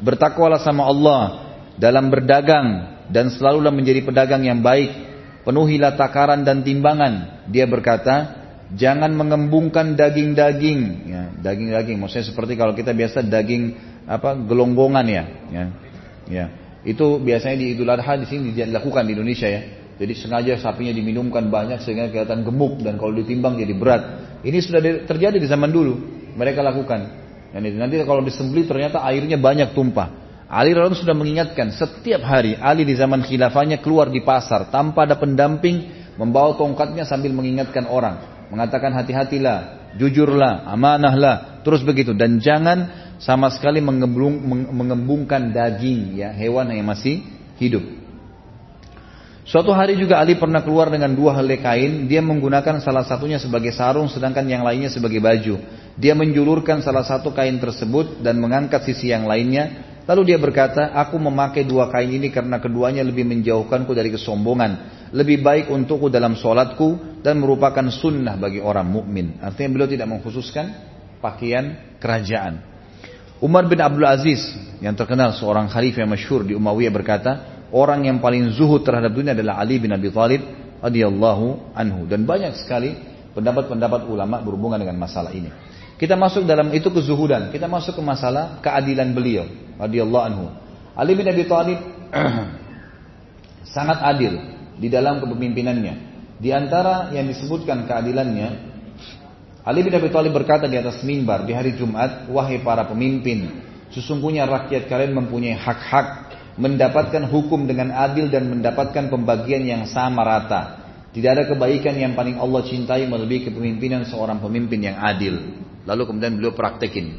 bertakwalah sama Allah dalam berdagang dan selalulah menjadi pedagang yang baik. Penuhilah takaran dan timbangan. Dia berkata, jangan mengembungkan daging-daging. Ya, daging-daging, maksudnya seperti kalau kita biasa daging apa gelonggongan ya. ya. Ya, itu biasanya di Idul Adha di sini dilakukan di Indonesia ya. Jadi sengaja sapinya diminumkan banyak sehingga kelihatan gemuk dan kalau ditimbang jadi berat. Ini sudah terjadi di zaman dulu. Mereka lakukan. Nanti kalau disembeli ternyata airnya banyak tumpah. Ali radhiallahu sudah mengingatkan setiap hari Ali di zaman khilafahnya keluar di pasar tanpa ada pendamping membawa tongkatnya sambil mengingatkan orang. Mengatakan hati-hatilah jujurlah amanahlah terus begitu. Dan jangan sama sekali mengembung, mengembungkan daging ya hewan yang masih hidup Suatu hari juga Ali pernah keluar dengan dua helai kain, dia menggunakan salah satunya sebagai sarung sedangkan yang lainnya sebagai baju. Dia menjulurkan salah satu kain tersebut dan mengangkat sisi yang lainnya. Lalu dia berkata, aku memakai dua kain ini karena keduanya lebih menjauhkanku dari kesombongan. Lebih baik untukku dalam sholatku dan merupakan sunnah bagi orang mukmin. Artinya beliau tidak mengkhususkan pakaian kerajaan. Umar bin Abdul Aziz yang terkenal seorang khalifah yang masyhur di Umayyah berkata, orang yang paling zuhud terhadap dunia adalah Ali bin Abi Thalib radhiyallahu anhu dan banyak sekali pendapat-pendapat ulama berhubungan dengan masalah ini. Kita masuk dalam itu kezuhudan, kita masuk ke masalah keadilan beliau radhiyallahu anhu. Ali bin Abi Thalib sangat adil di dalam kepemimpinannya. Di antara yang disebutkan keadilannya, Ali bin Abi Thalib berkata di atas mimbar di hari Jumat, "Wahai para pemimpin, sesungguhnya rakyat kalian mempunyai hak-hak mendapatkan hukum dengan adil dan mendapatkan pembagian yang sama rata. Tidak ada kebaikan yang paling Allah cintai melebihi kepemimpinan seorang pemimpin yang adil. Lalu kemudian beliau praktekin.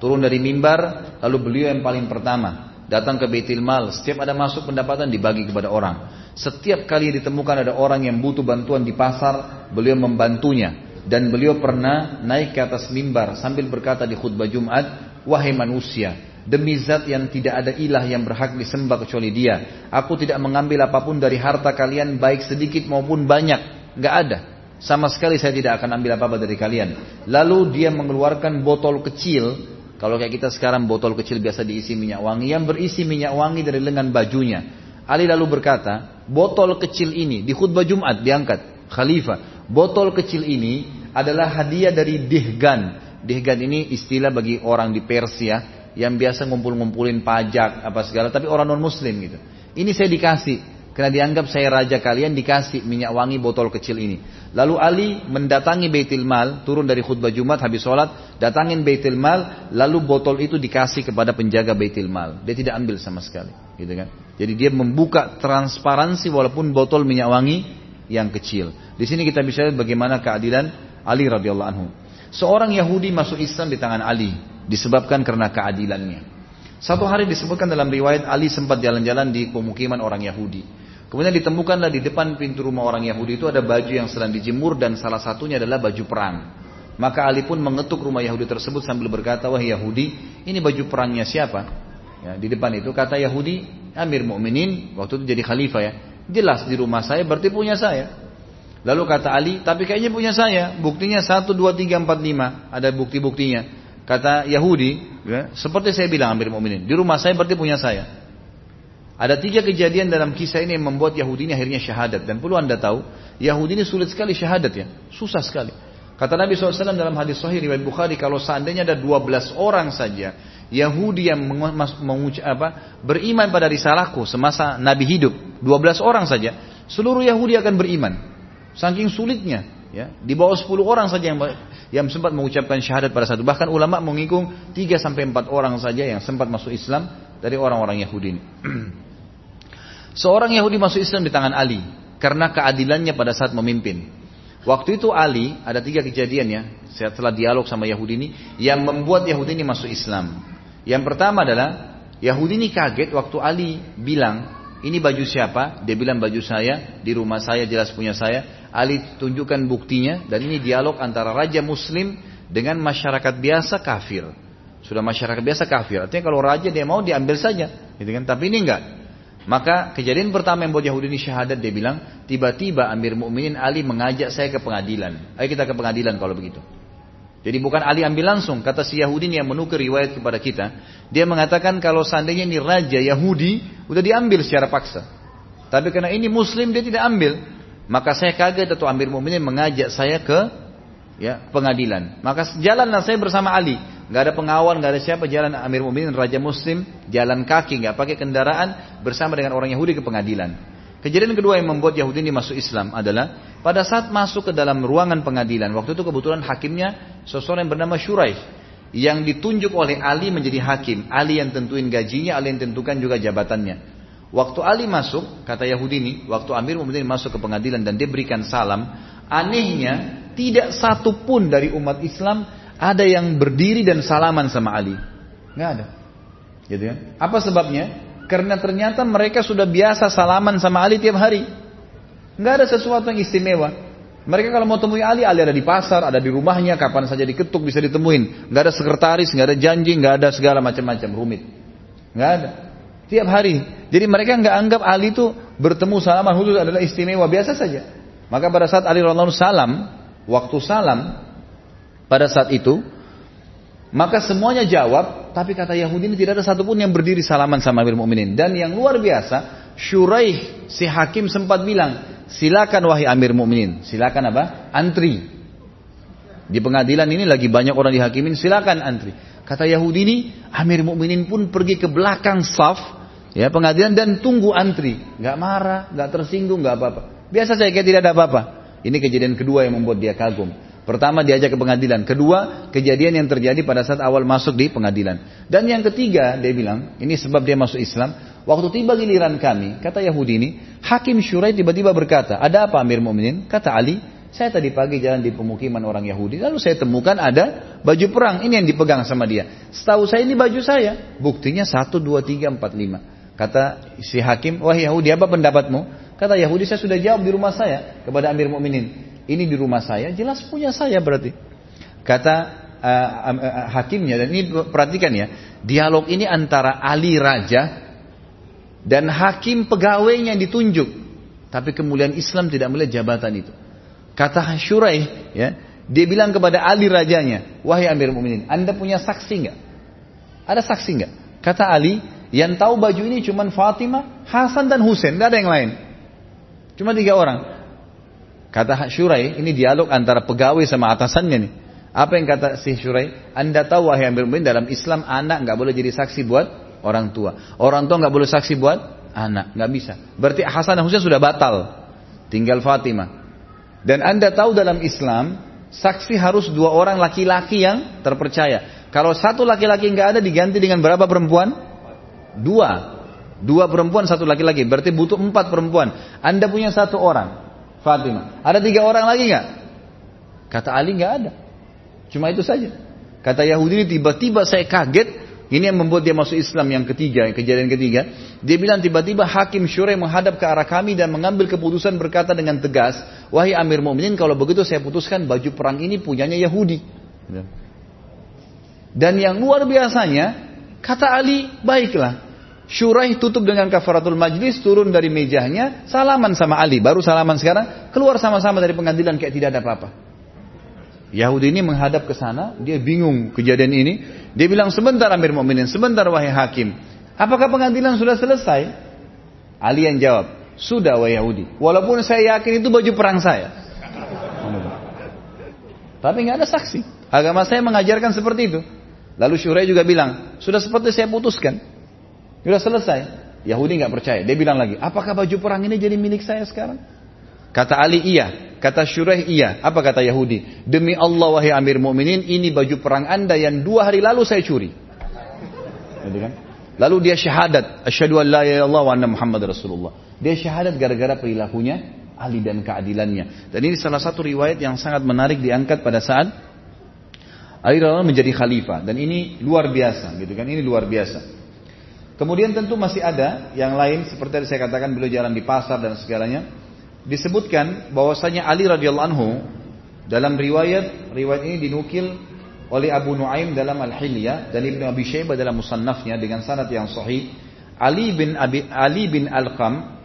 Turun dari mimbar, lalu beliau yang paling pertama datang ke Baitul Mal. Setiap ada masuk pendapatan dibagi kepada orang. Setiap kali ditemukan ada orang yang butuh bantuan di pasar, beliau membantunya. Dan beliau pernah naik ke atas mimbar sambil berkata di khutbah Jumat, wahai manusia, Demi zat yang tidak ada ilah yang berhak disembah kecuali dia. Aku tidak mengambil apa pun dari harta kalian baik sedikit maupun banyak. Gak ada. Sama sekali saya tidak akan ambil apa-apa dari kalian. Lalu dia mengeluarkan botol kecil. Kalau kayak kita sekarang botol kecil biasa diisi minyak wangi. Yang berisi minyak wangi dari lengan bajunya. Ali lalu berkata, botol kecil ini di khutbah Jumat diangkat. Khalifah, botol kecil ini adalah hadiah dari Dihgan. Dihgan ini istilah bagi orang di Persia yang biasa ngumpul-ngumpulin pajak apa segala tapi orang non muslim gitu. Ini saya dikasih karena dianggap saya raja kalian dikasih minyak wangi botol kecil ini. Lalu Ali mendatangi Baitul Mal, turun dari khutbah Jumat habis sholat, datangin Baitul Mal, lalu botol itu dikasih kepada penjaga Baitul Mal. Dia tidak ambil sama sekali, gitu kan? Jadi dia membuka transparansi walaupun botol minyak wangi yang kecil. Di sini kita bisa lihat bagaimana keadilan Ali radhiyallahu anhu. Seorang Yahudi masuk Islam di tangan Ali disebabkan karena keadilannya. Satu hari disebutkan dalam riwayat Ali sempat jalan-jalan di pemukiman orang Yahudi. Kemudian ditemukanlah di depan pintu rumah orang Yahudi itu ada baju yang sedang dijemur dan salah satunya adalah baju perang. Maka Ali pun mengetuk rumah Yahudi tersebut sambil berkata, wah Yahudi, ini baju perangnya siapa? Ya, di depan itu kata Yahudi, Amir Mukminin waktu itu jadi khalifah ya. Jelas di rumah saya berarti punya saya. Lalu kata Ali, tapi kayaknya punya saya. Buktinya 1, 2, 3, 4, 5. Ada bukti-buktinya. Kata Yahudi, ya, seperti saya bilang Amir Mu'minin, di rumah saya berarti punya saya. Ada tiga kejadian dalam kisah ini yang membuat Yahudi ini akhirnya syahadat. Dan perlu anda tahu, Yahudi ini sulit sekali syahadat ya. Susah sekali. Kata Nabi SAW dalam hadis sahih riwayat Bukhari, kalau seandainya ada 12 orang saja Yahudi yang apa, beriman pada risalahku semasa Nabi hidup, 12 orang saja, seluruh Yahudi akan beriman. Saking sulitnya, ya. Di bawah 10 orang saja yang yang sempat mengucapkan syahadat pada satu. Bahkan ulama mengikung 3 sampai 4 orang saja yang sempat masuk Islam dari orang-orang Yahudi ini. Seorang Yahudi masuk Islam di tangan Ali karena keadilannya pada saat memimpin. Waktu itu Ali ada tiga kejadian ya setelah dialog sama Yahudi ini yang membuat Yahudi ini masuk Islam. Yang pertama adalah Yahudi ini kaget waktu Ali bilang ini baju siapa? Dia bilang baju saya di rumah saya jelas punya saya. Ali tunjukkan buktinya dan ini dialog antara raja muslim dengan masyarakat biasa kafir. Sudah masyarakat biasa kafir. Artinya kalau raja dia mau diambil saja, gitu kan? Tapi ini enggak. Maka kejadian pertama yang buat Yahudi ini syahadat dia bilang, tiba-tiba Amir Mukminin Ali mengajak saya ke pengadilan. Ayo kita ke pengadilan kalau begitu. Jadi bukan Ali ambil langsung, kata si Yahudi yang menukar riwayat kepada kita. Dia mengatakan kalau seandainya ini raja Yahudi, udah diambil secara paksa. Tapi karena ini Muslim dia tidak ambil. Maka saya kaget atau Amir Mu'minin mengajak saya ke ya pengadilan. Maka jalanlah saya bersama Ali. Gak ada pengawal, gak ada siapa jalan Amir Mu'minin Raja Muslim jalan kaki, gak pakai kendaraan bersama dengan orang Yahudi ke pengadilan. Kejadian kedua yang membuat Yahudi ini masuk Islam adalah pada saat masuk ke dalam ruangan pengadilan. Waktu itu kebetulan hakimnya seseorang yang bernama Shuraih yang ditunjuk oleh Ali menjadi hakim. Ali yang tentuin gajinya, Ali yang tentukan juga jabatannya. Waktu Ali masuk, kata Yahudi ini, waktu Amir Mu'minin masuk ke pengadilan dan dia berikan salam, anehnya tidak satu pun dari umat Islam ada yang berdiri dan salaman sama Ali. Nggak ada. Gitu ya. Apa sebabnya? Karena ternyata mereka sudah biasa salaman sama Ali tiap hari. Nggak ada sesuatu yang istimewa. Mereka kalau mau temui Ali, Ali ada di pasar, ada di rumahnya, kapan saja diketuk bisa ditemuin. Nggak ada sekretaris, nggak ada janji, nggak ada segala macam-macam rumit. Nggak ada. Tiap hari. Jadi mereka nggak anggap Ali itu bertemu salaman khusus adalah istimewa biasa saja. Maka pada saat Ali radhiallahu salam, waktu salam pada saat itu maka semuanya jawab, tapi kata Yahudi ini tidak ada satupun yang berdiri salaman sama Amir Mu'minin. Dan yang luar biasa, Shuraih si hakim sempat bilang, silakan wahai Amir Mu'minin. Silakan apa? Antri. Di pengadilan ini lagi banyak orang dihakimin, silakan antri. Kata Yahudi ini, Amir Mu'minin pun pergi ke belakang saf, ya pengadilan dan tunggu antri. Gak marah, gak tersinggung, gak apa-apa. Biasa saya kayak tidak ada apa-apa. Ini kejadian kedua yang membuat dia kagum. Pertama diajak ke pengadilan. Kedua, kejadian yang terjadi pada saat awal masuk di pengadilan. Dan yang ketiga, dia bilang, ini sebab dia masuk Islam. Waktu tiba giliran kami, kata Yahudi ini, Hakim Syurai tiba-tiba berkata, ada apa Amir Mu'minin? Kata Ali, saya tadi pagi jalan di pemukiman orang Yahudi, lalu saya temukan ada baju perang, ini yang dipegang sama dia. Setahu saya ini baju saya, buktinya 1, 2, 3, 4, 5. Kata si hakim, wah Yahudi apa pendapatmu? Kata Yahudi saya sudah jawab di rumah saya kepada Amir Mu'minin ini di rumah saya, jelas punya saya berarti. Kata uh, uh, hakimnya, dan ini perhatikan ya, dialog ini antara Ali Raja dan hakim pegawainya yang ditunjuk. Tapi kemuliaan Islam tidak melihat jabatan itu. Kata Syurai, ya, dia bilang kepada Ali rajanya, wahai Amir Mu'minin, anda punya saksi nggak? Ada saksi nggak? Kata Ali, yang tahu baju ini cuma Fatimah, Hasan dan Husain, tidak ada yang lain. Cuma tiga orang. Kata Syurai, ini dialog antara pegawai sama atasannya nih. Apa yang kata si Syurai? Anda tahu wahai Amir Mu'min dalam Islam anak nggak boleh jadi saksi buat orang tua. Orang tua nggak boleh saksi buat anak, nggak bisa. Berarti Hasan dan Husain sudah batal. Tinggal Fatimah. Dan Anda tahu dalam Islam saksi harus dua orang laki-laki yang terpercaya. Kalau satu laki-laki nggak ada diganti dengan berapa perempuan? Dua. Dua perempuan, satu laki-laki. Berarti butuh empat perempuan. Anda punya satu orang. Fatimah. Ada tiga orang lagi nggak? Kata Ali nggak ada. Cuma itu saja. Kata Yahudi ini tiba-tiba saya kaget. Ini yang membuat dia masuk Islam yang ketiga, kejadian ketiga. Dia bilang tiba-tiba Hakim Syurai menghadap ke arah kami dan mengambil keputusan berkata dengan tegas, wahai Amir Mu'minin kalau begitu saya putuskan baju perang ini punyanya Yahudi. Dan yang luar biasanya, kata Ali, baiklah. Syuraih tutup dengan kafaratul majlis, turun dari mejanya, salaman sama Ali. Baru salaman sekarang, keluar sama-sama dari pengadilan kayak tidak ada apa-apa. Yahudi ini menghadap ke sana, dia bingung kejadian ini. Dia bilang, sebentar Amir Mu'minin, sebentar wahai hakim. Apakah pengadilan sudah selesai? Ali yang jawab, sudah wahai Yahudi. Walaupun saya yakin itu baju perang saya. Tapi nggak ada saksi. Agama saya mengajarkan seperti itu. Lalu Syurai juga bilang, sudah seperti saya putuskan. Sudah selesai. Yahudi nggak percaya. Dia bilang lagi, apakah baju perang ini jadi milik saya sekarang? Kata Ali iya, kata Syuraih iya. Apa kata Yahudi? Demi Allah wahai Amir Mu'minin, ini baju perang anda yang dua hari lalu saya curi. Kan? Lalu dia syahadat, asyhadu an la ilaha wa anna Muhammad Rasulullah. Dia syahadat gara-gara perilakunya Ali dan keadilannya. Dan ini salah satu riwayat yang sangat menarik diangkat pada saat Ali menjadi khalifah dan ini luar biasa gitu kan ini luar biasa. Kemudian tentu masih ada yang lain seperti yang saya katakan beliau jalan di pasar dan segalanya. Disebutkan bahwasanya Ali radhiyallahu anhu dalam riwayat riwayat ini dinukil oleh Abu Nuaim dalam Al-Hilyah dan Ibnu Abi Syaibah dalam musannafnya dengan sanad yang sahih. Ali bin Abi, Ali bin Al-Qam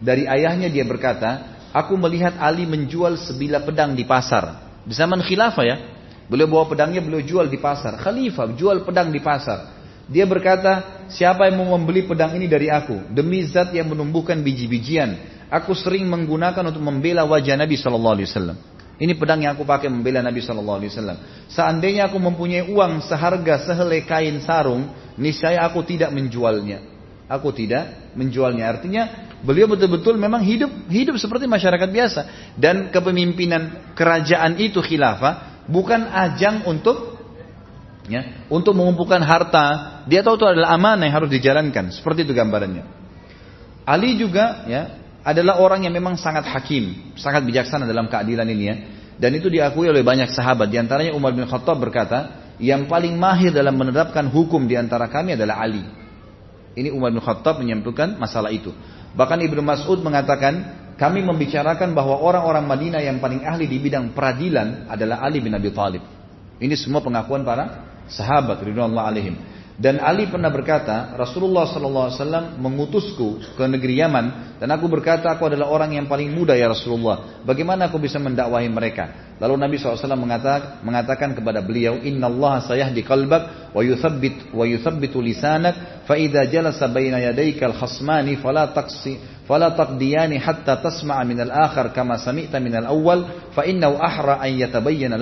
dari ayahnya dia berkata, "Aku melihat Ali menjual sebilah pedang di pasar." Di zaman khilafah ya. Beliau bawa pedangnya, beliau jual di pasar. Khalifah jual pedang di pasar. Dia berkata, siapa yang mau membeli pedang ini dari aku? Demi zat yang menumbuhkan biji-bijian. Aku sering menggunakan untuk membela wajah Nabi Shallallahu Alaihi Wasallam. Ini pedang yang aku pakai membela Nabi Shallallahu Alaihi Wasallam. Seandainya aku mempunyai uang seharga sehelai kain sarung, niscaya aku tidak menjualnya. Aku tidak menjualnya. Artinya beliau betul-betul memang hidup hidup seperti masyarakat biasa. Dan kepemimpinan kerajaan itu khilafah bukan ajang untuk ya, untuk mengumpulkan harta. Dia tahu itu adalah amanah yang harus dijalankan. Seperti itu gambarannya. Ali juga ya adalah orang yang memang sangat hakim, sangat bijaksana dalam keadilan ini ya. Dan itu diakui oleh banyak sahabat. Di antaranya Umar bin Khattab berkata, yang paling mahir dalam menerapkan hukum di antara kami adalah Ali. Ini Umar bin Khattab menyampaikan masalah itu. Bahkan Ibnu Mas'ud mengatakan, kami membicarakan bahwa orang-orang Madinah yang paling ahli di bidang peradilan adalah Ali bin Abi Thalib. Ini semua pengakuan para sahabat ridwanullah alaihim. Dan Ali pernah berkata, Rasulullah SAW mengutusku ke negeri Yaman dan aku berkata aku adalah orang yang paling muda ya Rasulullah. Bagaimana aku bisa mendakwahi mereka? Lalu Nabi SAW mengatakan, kepada beliau, Inna Allah sayahdi qalbak wa yuthabbit wa yuthabbitu lisanak fa idza jalasa baina yadayka al-khasmani fala taqsi fala taqdiyani hatta tasma'a min al-akhar kama sami'ta min fa ahra an yatabayyana.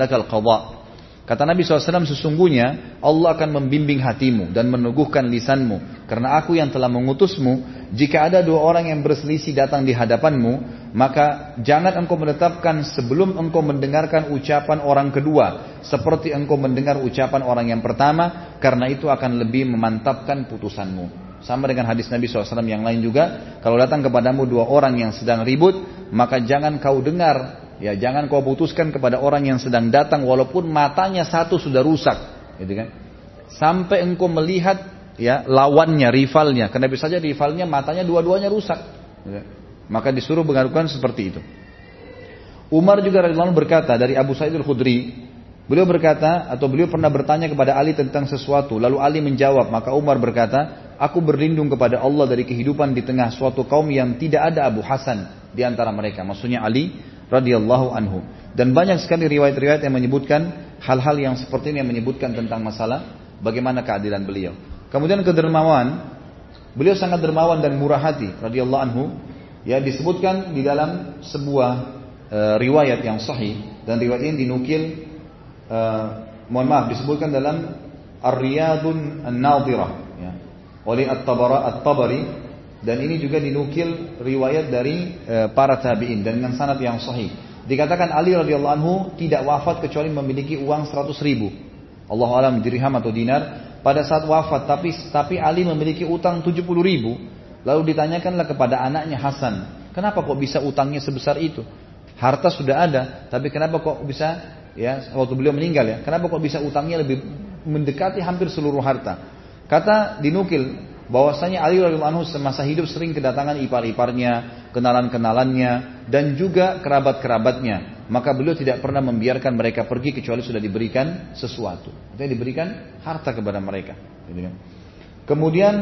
Kata Nabi SAW sesungguhnya Allah akan membimbing hatimu dan meneguhkan lisanmu. Karena aku yang telah mengutusmu, jika ada dua orang yang berselisih datang di hadapanmu, maka jangan engkau menetapkan sebelum engkau mendengarkan ucapan orang kedua. Seperti engkau mendengar ucapan orang yang pertama, karena itu akan lebih memantapkan putusanmu. Sama dengan hadis Nabi SAW yang lain juga, kalau datang kepadamu dua orang yang sedang ribut, maka jangan kau dengar Ya jangan kau putuskan kepada orang yang sedang datang walaupun matanya satu sudah rusak, gitu kan? Sampai engkau melihat ya lawannya, rivalnya. Karena bisa saja rivalnya matanya dua-duanya rusak. Ya. Maka disuruh mengadukan seperti itu. Umar juga radhiyallahu berkata dari Abu Sa'id al-Khudri, beliau berkata atau beliau pernah bertanya kepada Ali tentang sesuatu, lalu Ali menjawab, maka Umar berkata, aku berlindung kepada Allah dari kehidupan di tengah suatu kaum yang tidak ada Abu Hasan di antara mereka. Maksudnya Ali radhiyallahu anhu. Dan banyak sekali riwayat-riwayat yang menyebutkan hal-hal yang seperti ini yang menyebutkan tentang masalah bagaimana keadilan beliau. Kemudian kedermawan, beliau sangat dermawan dan murah hati radhiyallahu anhu. Ya disebutkan di dalam sebuah e, riwayat yang sahih dan riwayat ini dinukil e, mohon maaf disebutkan dalam Ar-Riyadun An-Nadhirah ya, oleh At-Tabari dan ini juga dinukil riwayat dari e, para tabi'in dan dengan sanad yang sahih. Dikatakan Ali radhiyallahu anhu tidak wafat kecuali memiliki uang 100 ribu. Allah alam dirham atau dinar pada saat wafat tapi tapi Ali memiliki utang 70 ribu. Lalu ditanyakanlah kepada anaknya Hasan, kenapa kok bisa utangnya sebesar itu? Harta sudah ada, tapi kenapa kok bisa ya waktu beliau meninggal ya, kenapa kok bisa utangnya lebih mendekati hampir seluruh harta? Kata dinukil bahwasanya Ali radhiyallahu anhu semasa hidup sering kedatangan ipar-iparnya, kenalan-kenalannya dan juga kerabat-kerabatnya. Maka beliau tidak pernah membiarkan mereka pergi kecuali sudah diberikan sesuatu. Jadi diberikan harta kepada mereka. Gitu kan. Kemudian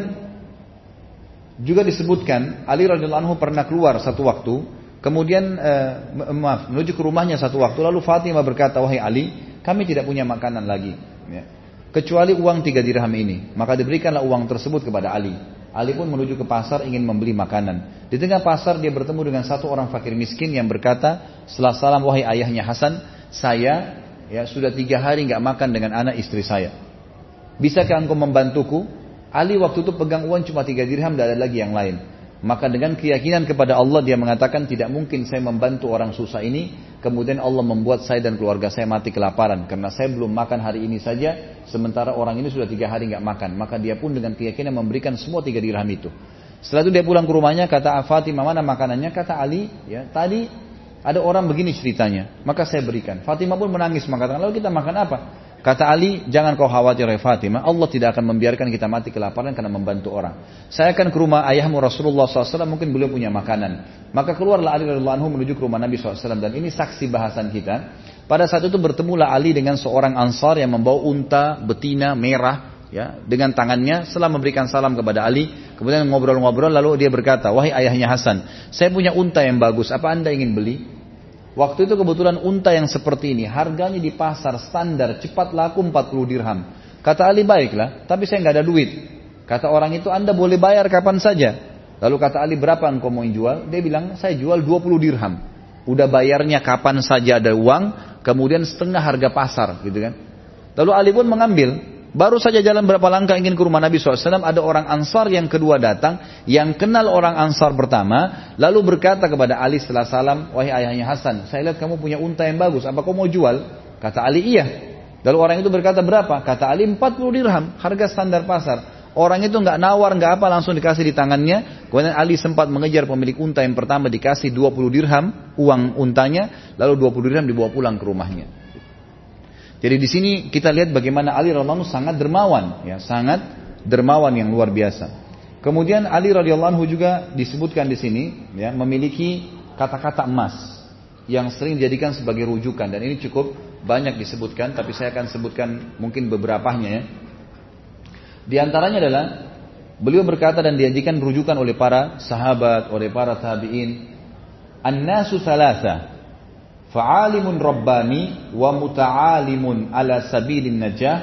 juga disebutkan Ali radhiyallahu anhu pernah keluar satu waktu, kemudian eh, maaf menuju ke rumahnya satu waktu, lalu Fatimah berkata, wahai Ali, kami tidak punya makanan lagi. Ya kecuali uang tiga dirham ini. Maka diberikanlah uang tersebut kepada Ali. Ali pun menuju ke pasar ingin membeli makanan. Di tengah pasar dia bertemu dengan satu orang fakir miskin yang berkata, setelah salam wahai ayahnya Hasan, saya ya sudah tiga hari nggak makan dengan anak istri saya. Bisakah engkau membantuku? Ali waktu itu pegang uang cuma tiga dirham, tidak ada lagi yang lain. Maka dengan keyakinan kepada Allah dia mengatakan tidak mungkin saya membantu orang susah ini. Kemudian Allah membuat saya dan keluarga saya mati kelaparan. Karena saya belum makan hari ini saja sementara orang ini sudah tiga hari nggak makan. Maka dia pun dengan keyakinan memberikan semua tiga dirham itu. Setelah itu dia pulang ke rumahnya kata Fatimah mana makanannya? Kata Ali ya tadi ada orang begini ceritanya. Maka saya berikan. Fatimah pun menangis mengatakan lalu kita makan apa Kata Ali, jangan kau khawatir ya Fatimah, Allah tidak akan membiarkan kita mati kelaparan karena membantu orang. Saya akan ke rumah ayahmu Rasulullah SAW, mungkin beliau punya makanan. Maka keluarlah Ali radhiyallahu anhu menuju ke rumah Nabi SAW dan ini saksi bahasan kita. Pada saat itu bertemulah Ali dengan seorang ansar yang membawa unta betina merah ya dengan tangannya setelah memberikan salam kepada Ali kemudian ngobrol-ngobrol lalu dia berkata wahai ayahnya Hasan saya punya unta yang bagus apa anda ingin beli Waktu itu kebetulan unta yang seperti ini, harganya di pasar standar cepat laku 40 dirham. Kata Ali baiklah, tapi saya nggak ada duit. Kata orang itu Anda boleh bayar kapan saja. Lalu kata Ali berapa engkau mau jual? Dia bilang saya jual 20 dirham. Udah bayarnya kapan saja ada uang, kemudian setengah harga pasar gitu kan. Lalu Ali pun mengambil. Baru saja jalan berapa langkah ingin ke rumah Nabi SAW, ada orang Ansar yang kedua datang, yang kenal orang Ansar pertama, lalu berkata kepada Ali setelah salam, wahai ayahnya Hasan, saya lihat kamu punya unta yang bagus, apa kau mau jual? Kata Ali, iya. Lalu orang itu berkata berapa? Kata Ali 40 dirham, harga standar pasar. Orang itu nggak nawar, nggak apa, langsung dikasih di tangannya. Kemudian Ali sempat mengejar pemilik unta yang pertama dikasih 20 dirham uang untanya, lalu 20 dirham dibawa pulang ke rumahnya. Jadi di sini kita lihat bagaimana Ali radhiyallahu sangat dermawan, ya, sangat dermawan yang luar biasa. Kemudian Ali radhiyallahu juga disebutkan di sini, ya, memiliki kata-kata emas yang sering dijadikan sebagai rujukan dan ini cukup banyak disebutkan, tapi saya akan sebutkan mungkin beberapanya ya. Di antaranya adalah beliau berkata dan diajikan rujukan oleh para sahabat, oleh para tabi'in, an-nasu thalatha fa'alimun rabbani wa muta'alimun ala sabilin najah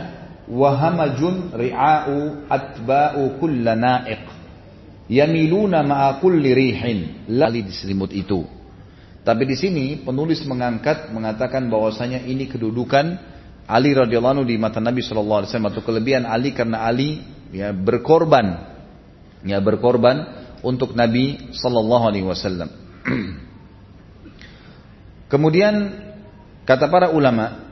wa hamajun ri'a'u atba'u kulla na'iq. Yamiluna ma'a kulli rihin. Lali diselimut itu. Tapi di sini penulis mengangkat mengatakan bahwasanya ini kedudukan Ali radhiyallahu anhu di mata Nabi sallallahu alaihi wasallam. Atau kelebihan Ali karena Ali ya berkorban. Ya berkorban untuk Nabi sallallahu alaihi wasallam Kemudian kata para ulama,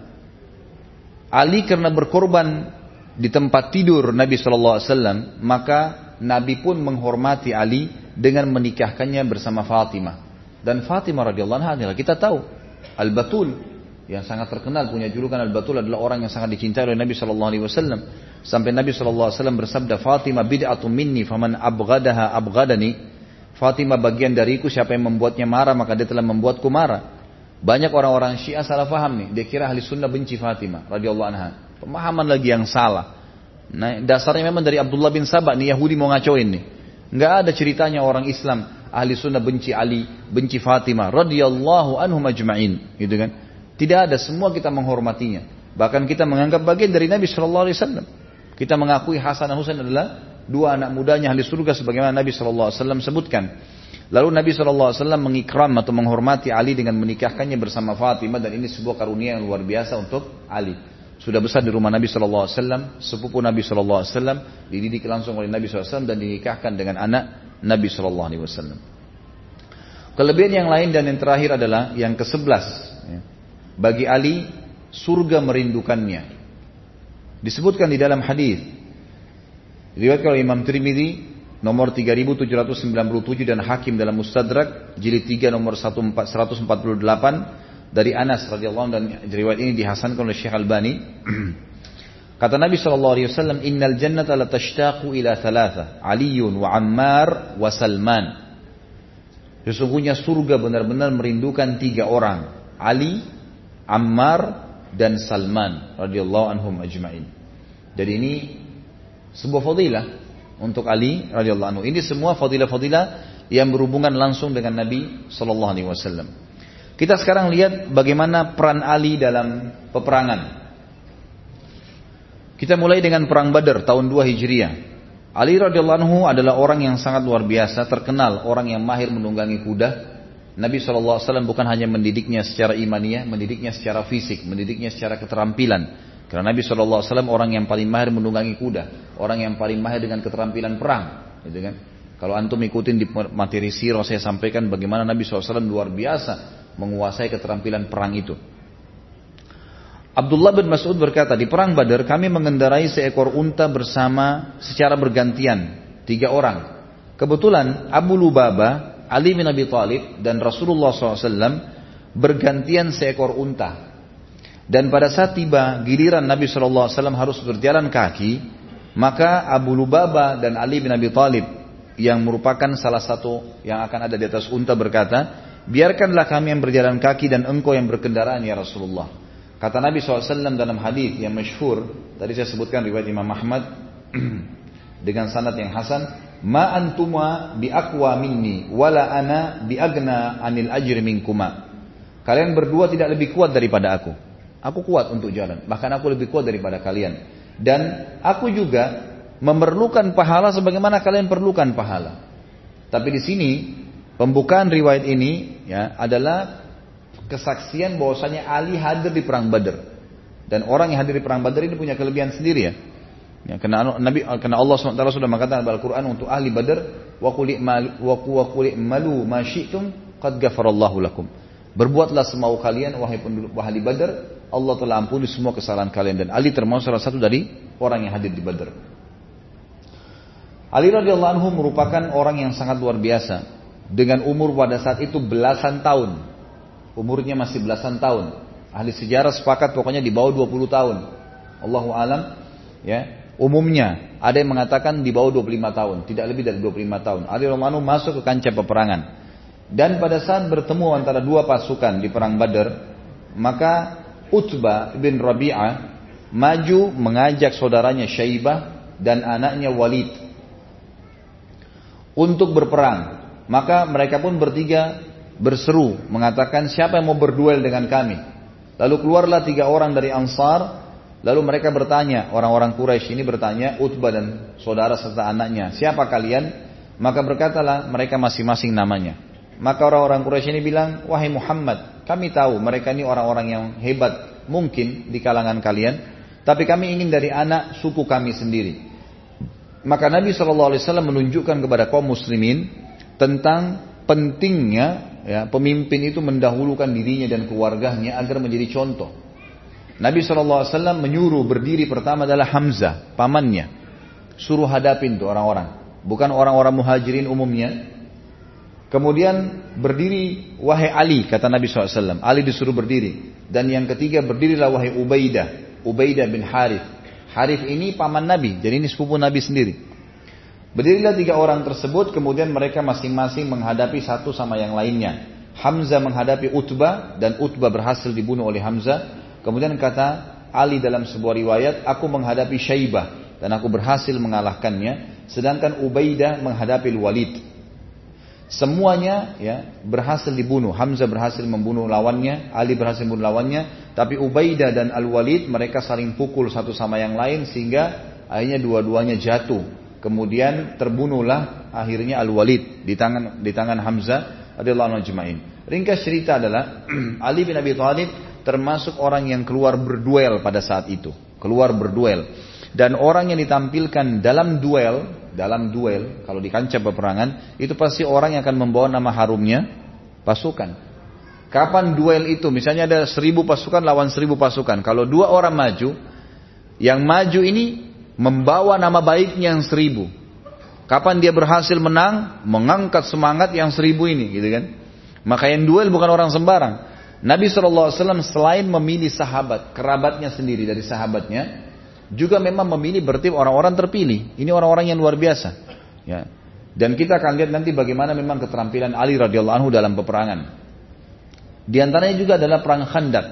Ali karena berkorban di tempat tidur Nabi Shallallahu Alaihi Wasallam, maka Nabi pun menghormati Ali dengan menikahkannya bersama Fatimah. Dan Fatimah radhiyallahu anha adalah kita tahu Al-Batul yang sangat terkenal punya julukan Al-Batul adalah orang yang sangat dicintai oleh Nabi Shallallahu Alaihi Wasallam. Sampai Nabi Shallallahu Alaihi Wasallam bersabda, Fatimah bid'atun minni, faman abghadaha abghadani. Fatimah bagian dariku, siapa yang membuatnya marah maka dia telah membuatku marah. Banyak orang-orang Syiah salah paham nih. Dia kira ahli sunnah benci Fatimah radhiyallahu anha. Pemahaman lagi yang salah. Nah, dasarnya memang dari Abdullah bin Sabah nih Yahudi mau ngacoin nih. Nggak ada ceritanya orang Islam ahli sunnah benci Ali, benci Fatimah radhiyallahu anhu majma'in, gitu kan? Tidak ada, semua kita menghormatinya. Bahkan kita menganggap bagian dari Nabi Shallallahu Alaihi Wasallam. Kita mengakui Hasan dan Husain adalah dua anak mudanya ahli surga sebagaimana Nabi Shallallahu Alaihi Wasallam sebutkan. Lalu Nabi SAW mengikram atau menghormati Ali dengan menikahkannya bersama Fatimah dan ini sebuah karunia yang luar biasa untuk Ali. Sudah besar di rumah Nabi SAW, sepupu Nabi SAW, dididik langsung oleh Nabi SAW dan dinikahkan dengan anak Nabi SAW. Kelebihan yang lain dan yang terakhir adalah yang ke-11. Ya. Bagi Ali, surga merindukannya. Disebutkan di dalam hadis. Riwayat oleh Imam Trimidi nomor 3797 dan Hakim dalam Mustadrak jilid 3 nomor 148 dari Anas radhiyallahu dan riwayat ini dihasankan oleh Syekh Albani. Kata Nabi sallallahu alaihi wasallam, "Innal jannata la tashtaqu ila thalatha, Aliun wa Ammar wa Salman." Sesungguhnya surga benar-benar merindukan tiga orang, Ali, Ammar, dan Salman radhiyallahu anhum ajma'in. Jadi ini sebuah fadilah untuk Ali radhiyallahu anhu. Ini semua fadilah-fadilah yang berhubungan langsung dengan Nabi sallallahu alaihi wasallam. Kita sekarang lihat bagaimana peran Ali dalam peperangan. Kita mulai dengan perang Badar tahun 2 Hijriah. Ali radhiyallahu anhu adalah orang yang sangat luar biasa, terkenal orang yang mahir menunggangi kuda. Nabi SAW bukan hanya mendidiknya secara imaniah, mendidiknya secara fisik, mendidiknya secara keterampilan. Karena Nabi SAW orang yang paling mahir menunggangi kuda, orang yang paling mahir dengan keterampilan perang, gitu kan? Kalau antum ikutin di materi sirah saya sampaikan bagaimana Nabi SAW luar biasa menguasai keterampilan perang itu. Abdullah bin Mas'ud berkata, di perang Badar kami mengendarai seekor unta bersama secara bergantian, tiga orang. Kebetulan Abu Lubaba, Ali bin Abi Thalib dan Rasulullah SAW bergantian seekor unta. Dan pada saat tiba giliran Nabi SAW harus berjalan kaki, maka Abu Lubaba dan Ali bin Abi Thalib yang merupakan salah satu yang akan ada di atas unta berkata, biarkanlah kami yang berjalan kaki dan engkau yang berkendaraan ya Rasulullah. Kata Nabi SAW dalam hadis yang masyhur, tadi saya sebutkan riwayat Imam Ahmad dengan sanad yang hasan, ma antuma bi aqwa minni wala ana bi agna anil ajri minkuma. Kalian berdua tidak lebih kuat daripada aku. Aku kuat untuk jalan, bahkan aku lebih kuat daripada kalian. Dan aku juga memerlukan pahala sebagaimana kalian perlukan pahala. Tapi di sini pembukaan riwayat ini ya adalah kesaksian bahwasanya Ali hadir di perang Badar. Dan orang yang hadir di perang Badar ini punya kelebihan sendiri ya. Ya, karena Nabi karena Allah SWT sudah mengatakan dalam Al-Qur'an untuk ahli Badar wa qul malu ma syi'tum qad ghafarallahu lakum. Berbuatlah semau kalian wahai penduduk ahli Badar, Allah telah ampuni semua kesalahan kalian dan Ali termasuk salah satu dari orang yang hadir di Badar. Ali radhiyallahu anhu merupakan orang yang sangat luar biasa dengan umur pada saat itu belasan tahun. Umurnya masih belasan tahun. Ahli sejarah sepakat pokoknya di bawah 20 tahun. Allahu alam ya Umumnya ada yang mengatakan di bawah 25 tahun, tidak lebih dari 25 tahun. Ali Romano masuk ke kancah peperangan. Dan pada saat bertemu antara dua pasukan di perang Badar, maka Utbah bin Rabi'ah maju mengajak saudaranya Syaibah dan anaknya Walid untuk berperang. Maka mereka pun bertiga berseru mengatakan siapa yang mau berduel dengan kami. Lalu keluarlah tiga orang dari Ansar Lalu mereka bertanya, orang-orang Quraisy ini bertanya, Utbah dan saudara serta anaknya, siapa kalian? Maka berkatalah mereka masing-masing namanya. Maka orang-orang Quraisy ini bilang, wahai Muhammad, kami tahu mereka ini orang-orang yang hebat, mungkin di kalangan kalian, tapi kami ingin dari anak suku kami sendiri. Maka Nabi SAW menunjukkan kepada kaum muslimin tentang pentingnya ya, pemimpin itu mendahulukan dirinya dan keluarganya agar menjadi contoh. Nabi SAW menyuruh berdiri pertama adalah Hamzah, pamannya. Suruh hadapin tuh orang-orang. Bukan orang-orang muhajirin umumnya. Kemudian berdiri wahai Ali, kata Nabi SAW. Ali disuruh berdiri. Dan yang ketiga berdirilah wahai Ubaidah. Ubaidah bin Harith. Harith ini paman Nabi, jadi ini sepupu Nabi sendiri. Berdirilah tiga orang tersebut, kemudian mereka masing-masing menghadapi satu sama yang lainnya. Hamzah menghadapi Utbah, dan Utbah berhasil dibunuh oleh Hamzah. Kemudian kata Ali dalam sebuah riwayat, aku menghadapi Syaibah dan aku berhasil mengalahkannya, sedangkan Ubaidah menghadapi Walid. Semuanya ya berhasil dibunuh. Hamzah berhasil membunuh lawannya, Ali berhasil membunuh lawannya, tapi Ubaidah dan Al-Walid mereka saling pukul satu sama yang lain sehingga akhirnya dua-duanya jatuh. Kemudian terbunuhlah akhirnya Al-Walid di tangan di tangan Hamzah radhiyallahu anhu Ringkas cerita adalah Ali bin Abi Thalib termasuk orang yang keluar berduel pada saat itu, keluar berduel. Dan orang yang ditampilkan dalam duel, dalam duel, kalau di kancah peperangan, itu pasti orang yang akan membawa nama harumnya pasukan. Kapan duel itu? Misalnya ada seribu pasukan lawan seribu pasukan. Kalau dua orang maju, yang maju ini membawa nama baiknya yang seribu. Kapan dia berhasil menang, mengangkat semangat yang seribu ini, gitu kan? Maka yang duel bukan orang sembarang. Nabi SAW selain memilih sahabat, kerabatnya sendiri dari sahabatnya, juga memang memilih berarti orang-orang terpilih. Ini orang-orang yang luar biasa. Ya. Dan kita akan lihat nanti bagaimana memang keterampilan Ali radhiyallahu anhu dalam peperangan. Di antaranya juga adalah perang Khandak.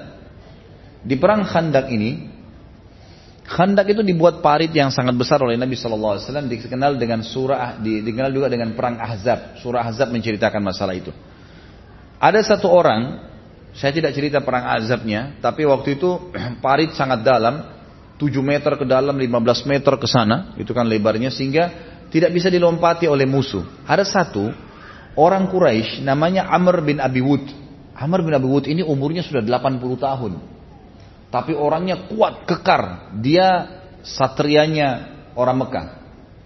Di perang Khandak ini, Khandak itu dibuat parit yang sangat besar oleh Nabi SAW dikenal dengan surah dikenal juga dengan perang Ahzab. Surah Ahzab menceritakan masalah itu. Ada satu orang saya tidak cerita perang azabnya, tapi waktu itu parit sangat dalam, 7 meter ke dalam, 15 meter ke sana, itu kan lebarnya, sehingga tidak bisa dilompati oleh musuh. Ada satu orang Quraisy namanya Amr bin Abi Wud. Amr bin Abi Wud ini umurnya sudah 80 tahun. Tapi orangnya kuat, kekar. Dia satrianya orang Mekah.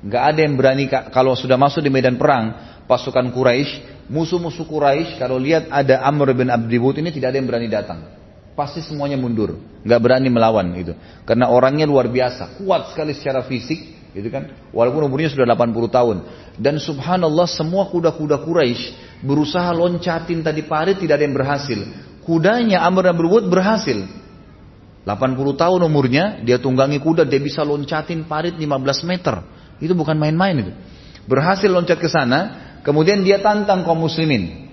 Gak ada yang berani kalau sudah masuk di medan perang, pasukan Quraisy Musuh-musuh Quraisy kalau lihat ada Amr bin Abdibut ini tidak ada yang berani datang. Pasti semuanya mundur, nggak berani melawan itu. Karena orangnya luar biasa, kuat sekali secara fisik, gitu kan. Walaupun umurnya sudah 80 tahun. Dan subhanallah semua kuda-kuda Quraisy berusaha loncatin tadi parit tidak ada yang berhasil. Kudanya Amr bin Abdibut berhasil. 80 tahun umurnya, dia tunggangi kuda, dia bisa loncatin parit 15 meter. Itu bukan main-main itu. Berhasil loncat ke sana, Kemudian dia tantang kaum muslimin.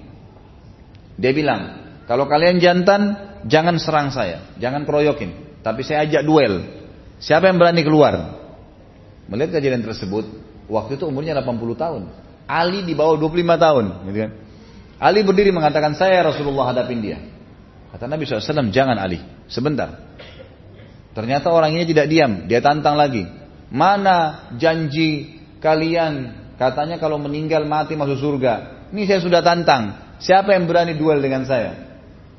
Dia bilang, kalau kalian jantan, jangan serang saya, jangan keroyokin. Tapi saya ajak duel. Siapa yang berani keluar? Melihat kejadian tersebut, waktu itu umurnya 80 tahun. Ali di bawah 25 tahun. Gitu kan. Ali berdiri mengatakan, saya Rasulullah hadapin dia. Kata Nabi SAW, jangan Ali, sebentar. Ternyata orang ini tidak diam, dia tantang lagi. Mana janji kalian katanya kalau meninggal mati masuk surga. Ini saya sudah tantang. Siapa yang berani duel dengan saya?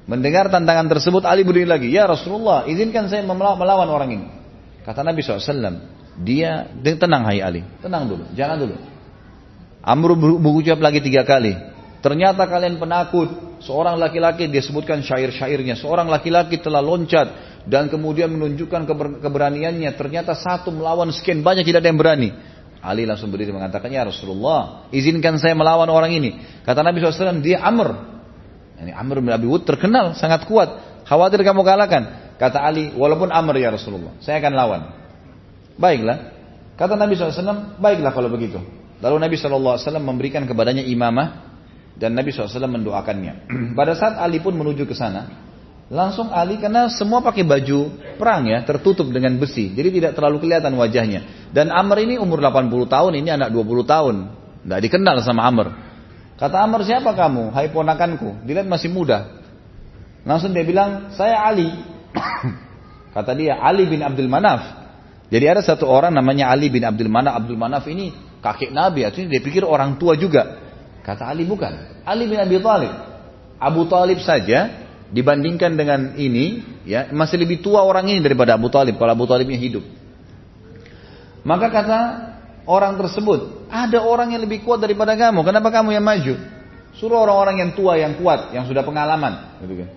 Mendengar tantangan tersebut Ali berdiri lagi. Ya Rasulullah izinkan saya melawan orang ini. Kata Nabi SAW. Dia, tenang hai Ali. Tenang dulu. Jangan dulu. Amr berucap lagi tiga kali. Ternyata kalian penakut. Seorang laki-laki dia sebutkan syair-syairnya. Seorang laki-laki telah loncat dan kemudian menunjukkan keber keberaniannya. Ternyata satu melawan sekian banyak tidak ada yang berani. Ali langsung berdiri mengatakan, Ya Rasulullah, izinkan saya melawan orang ini. Kata Nabi SAW, dia Amr. Ini Amr bin Abi Wud terkenal, sangat kuat. Khawatir kamu kalahkan. Kata Ali, walaupun Amr ya Rasulullah, saya akan lawan. Baiklah. Kata Nabi SAW, baiklah kalau begitu. Lalu Nabi SAW memberikan kepadanya imamah dan Nabi SAW mendoakannya. Pada saat Ali pun menuju ke sana, Langsung Ali karena semua pakai baju perang ya, tertutup dengan besi. Jadi tidak terlalu kelihatan wajahnya. Dan Amr ini umur 80 tahun, ini anak 20 tahun. Tidak dikenal sama Amr. Kata Amr, siapa kamu? Hai ponakanku. Dilihat masih muda. Langsung dia bilang, saya Ali. Kata dia, Ali bin Abdul Manaf. Jadi ada satu orang namanya Ali bin Abdul Manaf. Abdul Manaf ini kakek Nabi. Artinya dia pikir orang tua juga. Kata Ali, bukan. Ali bin Abi Talib. Abu Talib saja dibandingkan dengan ini ya masih lebih tua orang ini daripada Abu Talib kalau Abu Talibnya hidup maka kata orang tersebut ada orang yang lebih kuat daripada kamu kenapa kamu yang maju suruh orang-orang yang tua yang kuat yang sudah pengalaman gitu kan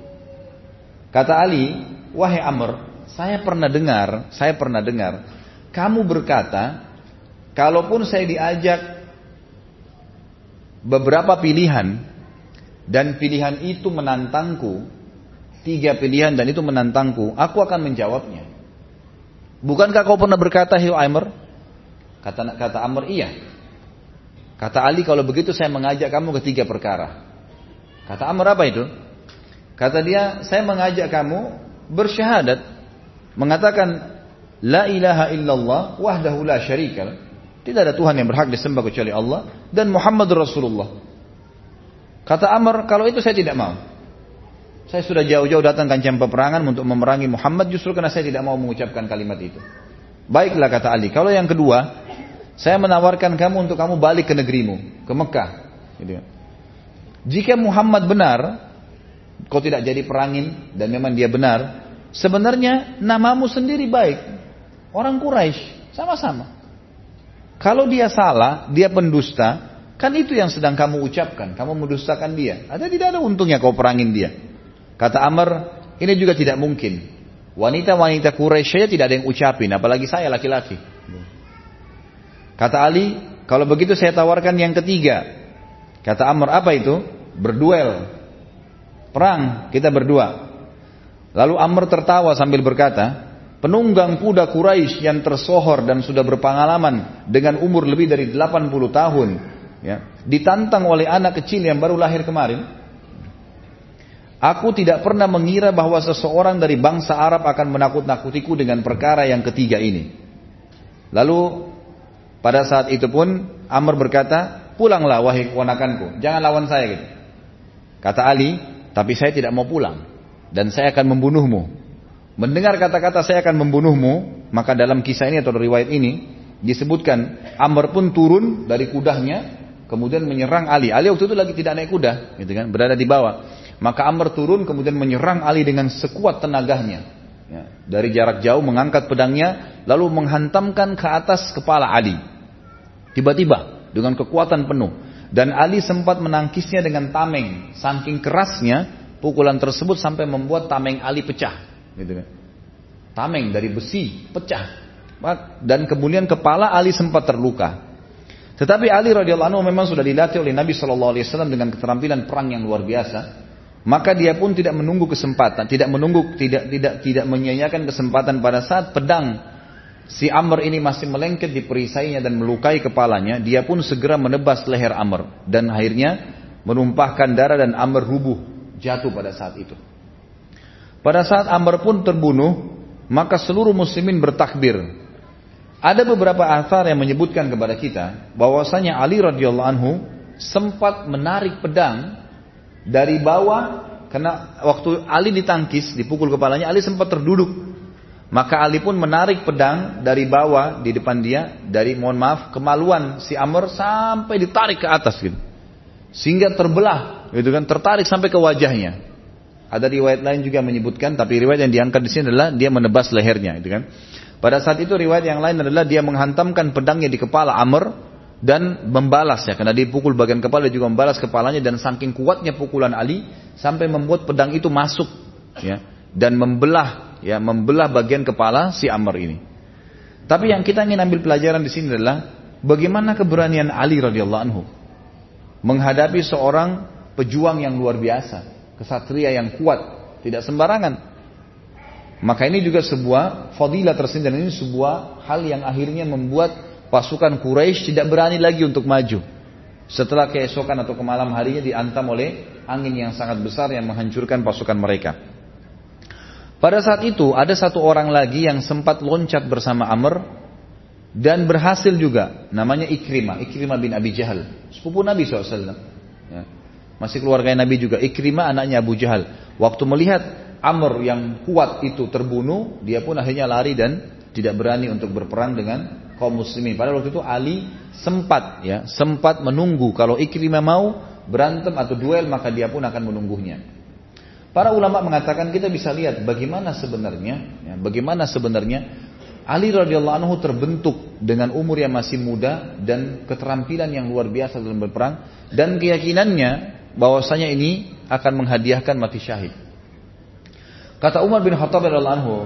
kata Ali wahai Amr saya pernah dengar saya pernah dengar kamu berkata kalaupun saya diajak beberapa pilihan dan pilihan itu menantangku tiga pilihan dan itu menantangku, aku akan menjawabnya. Bukankah kau pernah berkata, Hiu Amr? Kata, kata Amr, iya. Kata Ali, kalau begitu saya mengajak kamu ke tiga perkara. Kata Amr, apa itu? Kata dia, saya mengajak kamu bersyahadat. Mengatakan, La ilaha illallah wahdahu la syarikal. Tidak ada Tuhan yang berhak disembah kecuali Allah. Dan Muhammad Rasulullah. Kata Amr, kalau itu saya tidak mau. Saya sudah jauh-jauh datang kancam peperangan untuk memerangi Muhammad justru karena saya tidak mau mengucapkan kalimat itu. Baiklah kata Ali. Kalau yang kedua, saya menawarkan kamu untuk kamu balik ke negerimu, ke Mekah. Gitu. Ya. Jika Muhammad benar, kau tidak jadi perangin dan memang dia benar, sebenarnya namamu sendiri baik. Orang Quraisy sama-sama. Kalau dia salah, dia pendusta, kan itu yang sedang kamu ucapkan. Kamu mendustakan dia. Ada tidak ada untungnya kau perangin dia. Kata Amr, ini juga tidak mungkin. Wanita-wanita Quraisy tidak ada yang ucapin, apalagi saya laki-laki. Kata Ali, kalau begitu saya tawarkan yang ketiga. Kata Amr, apa itu? Berduel. Perang, kita berdua. Lalu Amr tertawa sambil berkata, penunggang kuda Quraisy yang tersohor dan sudah berpengalaman dengan umur lebih dari 80 tahun, ya, ditantang oleh anak kecil yang baru lahir kemarin, Aku tidak pernah mengira bahwa seseorang dari bangsa Arab akan menakut-nakutiku dengan perkara yang ketiga ini. Lalu pada saat itu pun Amr berkata, pulanglah wahai keponakanku, jangan lawan saya gitu. Kata Ali, tapi saya tidak mau pulang dan saya akan membunuhmu. Mendengar kata-kata saya akan membunuhmu, maka dalam kisah ini atau riwayat ini disebutkan Amr pun turun dari kudahnya kemudian menyerang Ali. Ali waktu itu lagi tidak naik kuda, gitu kan, berada di bawah. Maka Amr turun kemudian menyerang Ali dengan sekuat tenaganya. Ya, dari jarak jauh mengangkat pedangnya lalu menghantamkan ke atas kepala Ali. Tiba-tiba dengan kekuatan penuh. Dan Ali sempat menangkisnya dengan tameng. Saking kerasnya pukulan tersebut sampai membuat tameng Ali pecah. Gitu kan. Tameng dari besi pecah. Dan kemudian kepala Ali sempat terluka. Tetapi Ali radhiyallahu anhu memang sudah dilatih oleh Nabi Shallallahu alaihi wasallam dengan keterampilan perang yang luar biasa. Maka dia pun tidak menunggu kesempatan, tidak menunggu, tidak tidak tidak menyanyiakan kesempatan pada saat pedang si Amr ini masih melengket di perisainya dan melukai kepalanya, dia pun segera menebas leher Amr dan akhirnya menumpahkan darah dan Amr rubuh jatuh pada saat itu. Pada saat Amr pun terbunuh, maka seluruh muslimin bertakbir. Ada beberapa athar yang menyebutkan kepada kita bahwasanya Ali radhiyallahu anhu sempat menarik pedang dari bawah Karena waktu Ali ditangkis, dipukul kepalanya, Ali sempat terduduk. Maka Ali pun menarik pedang dari bawah di depan dia, dari mohon maaf kemaluan si Amr sampai ditarik ke atas gitu. Sehingga terbelah, gitu kan, tertarik sampai ke wajahnya. Ada riwayat lain juga menyebutkan, tapi riwayat yang diangkat di sini adalah dia menebas lehernya, gitu kan. Pada saat itu riwayat yang lain adalah dia menghantamkan pedangnya di kepala Amr dan membalas ya karena dipukul bagian kepala dia juga membalas kepalanya dan saking kuatnya pukulan Ali sampai membuat pedang itu masuk ya dan membelah ya membelah bagian kepala si Amr ini. Tapi yang kita ingin ambil pelajaran di sini adalah bagaimana keberanian Ali radhiyallahu anhu menghadapi seorang pejuang yang luar biasa, kesatria yang kuat, tidak sembarangan. Maka ini juga sebuah fadilah tersendiri ini sebuah hal yang akhirnya membuat pasukan Quraisy tidak berani lagi untuk maju. Setelah keesokan atau ke malam harinya diantam oleh angin yang sangat besar yang menghancurkan pasukan mereka. Pada saat itu ada satu orang lagi yang sempat loncat bersama Amr dan berhasil juga. Namanya Ikrimah, Ikrimah bin Abi Jahal, sepupu Nabi SAW. Ya. Masih keluarga Nabi juga. Ikrimah anaknya Abu Jahal. Waktu melihat Amr yang kuat itu terbunuh, dia pun akhirnya lari dan tidak berani untuk berperang dengan kaum muslimin. Pada waktu itu Ali sempat ya, sempat menunggu kalau Ikrimah mau berantem atau duel maka dia pun akan menunggunya. Para ulama mengatakan kita bisa lihat bagaimana sebenarnya, ya, bagaimana sebenarnya Ali radhiyallahu anhu terbentuk dengan umur yang masih muda dan keterampilan yang luar biasa dalam berperang dan keyakinannya bahwasanya ini akan menghadiahkan mati syahid. Kata Umar bin Khattab radhiyallahu anhu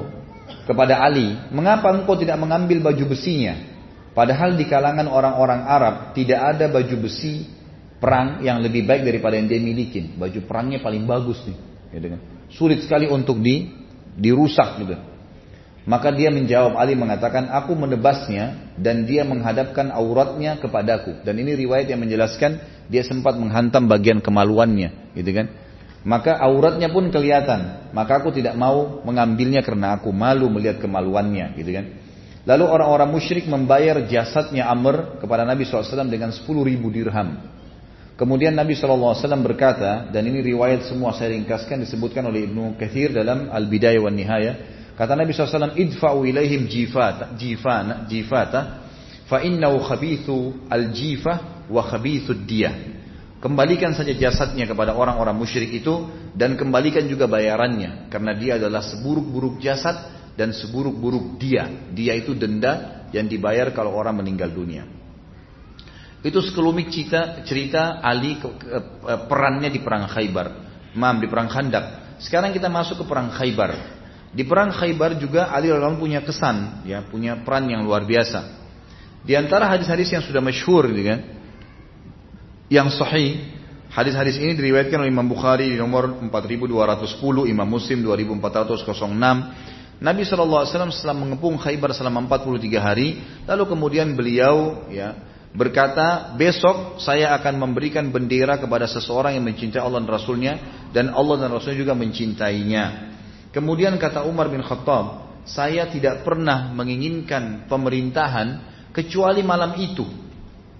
kepada Ali, "Mengapa engkau tidak mengambil baju besinya? Padahal di kalangan orang-orang Arab tidak ada baju besi perang yang lebih baik daripada yang dia miliki. Baju perangnya paling bagus nih, gitu kan. Sulit sekali untuk di dirusak juga. Maka dia menjawab Ali mengatakan, aku menebasnya dan dia menghadapkan auratnya kepadaku. Dan ini riwayat yang menjelaskan dia sempat menghantam bagian kemaluannya, gitu kan. Maka auratnya pun kelihatan. Maka aku tidak mau mengambilnya karena aku malu melihat kemaluannya, gitu kan. Lalu orang-orang musyrik membayar jasadnya Amr kepada Nabi SAW dengan 10 ribu dirham. Kemudian Nabi SAW berkata, dan ini riwayat semua saya ringkaskan disebutkan oleh Ibnu Kathir dalam Al-Bidayah wa Nihaya. Kata Nabi SAW, idfa'u ilaihim jifata, jifana, jifata, fa innahu khabithu al-jifah wa khabithu diyah. Kembalikan saja jasadnya kepada orang-orang musyrik itu dan kembalikan juga bayarannya karena dia adalah seburuk-buruk jasad dan seburuk-buruk dia. Dia itu denda yang dibayar kalau orang meninggal dunia. Itu sekelumit cerita, cerita Ali ke, perannya di perang Khaybar. Mam di perang Khandak. Sekarang kita masuk ke perang Khaybar. Di perang Khaybar juga Ali radhiyallahu punya kesan, ya, punya peran yang luar biasa. Di antara hadis-hadis yang sudah masyhur gitu kan, yang sahih Hadis-hadis ini diriwayatkan oleh Imam Bukhari di nomor 4210, Imam Muslim 2406. Nabi SAW setelah mengepung Khaybar selama 43 hari, lalu kemudian beliau ya berkata, besok saya akan memberikan bendera kepada seseorang yang mencintai Allah dan Rasulnya, dan Allah dan Rasulnya juga mencintainya. Kemudian kata Umar bin Khattab, saya tidak pernah menginginkan pemerintahan kecuali malam itu.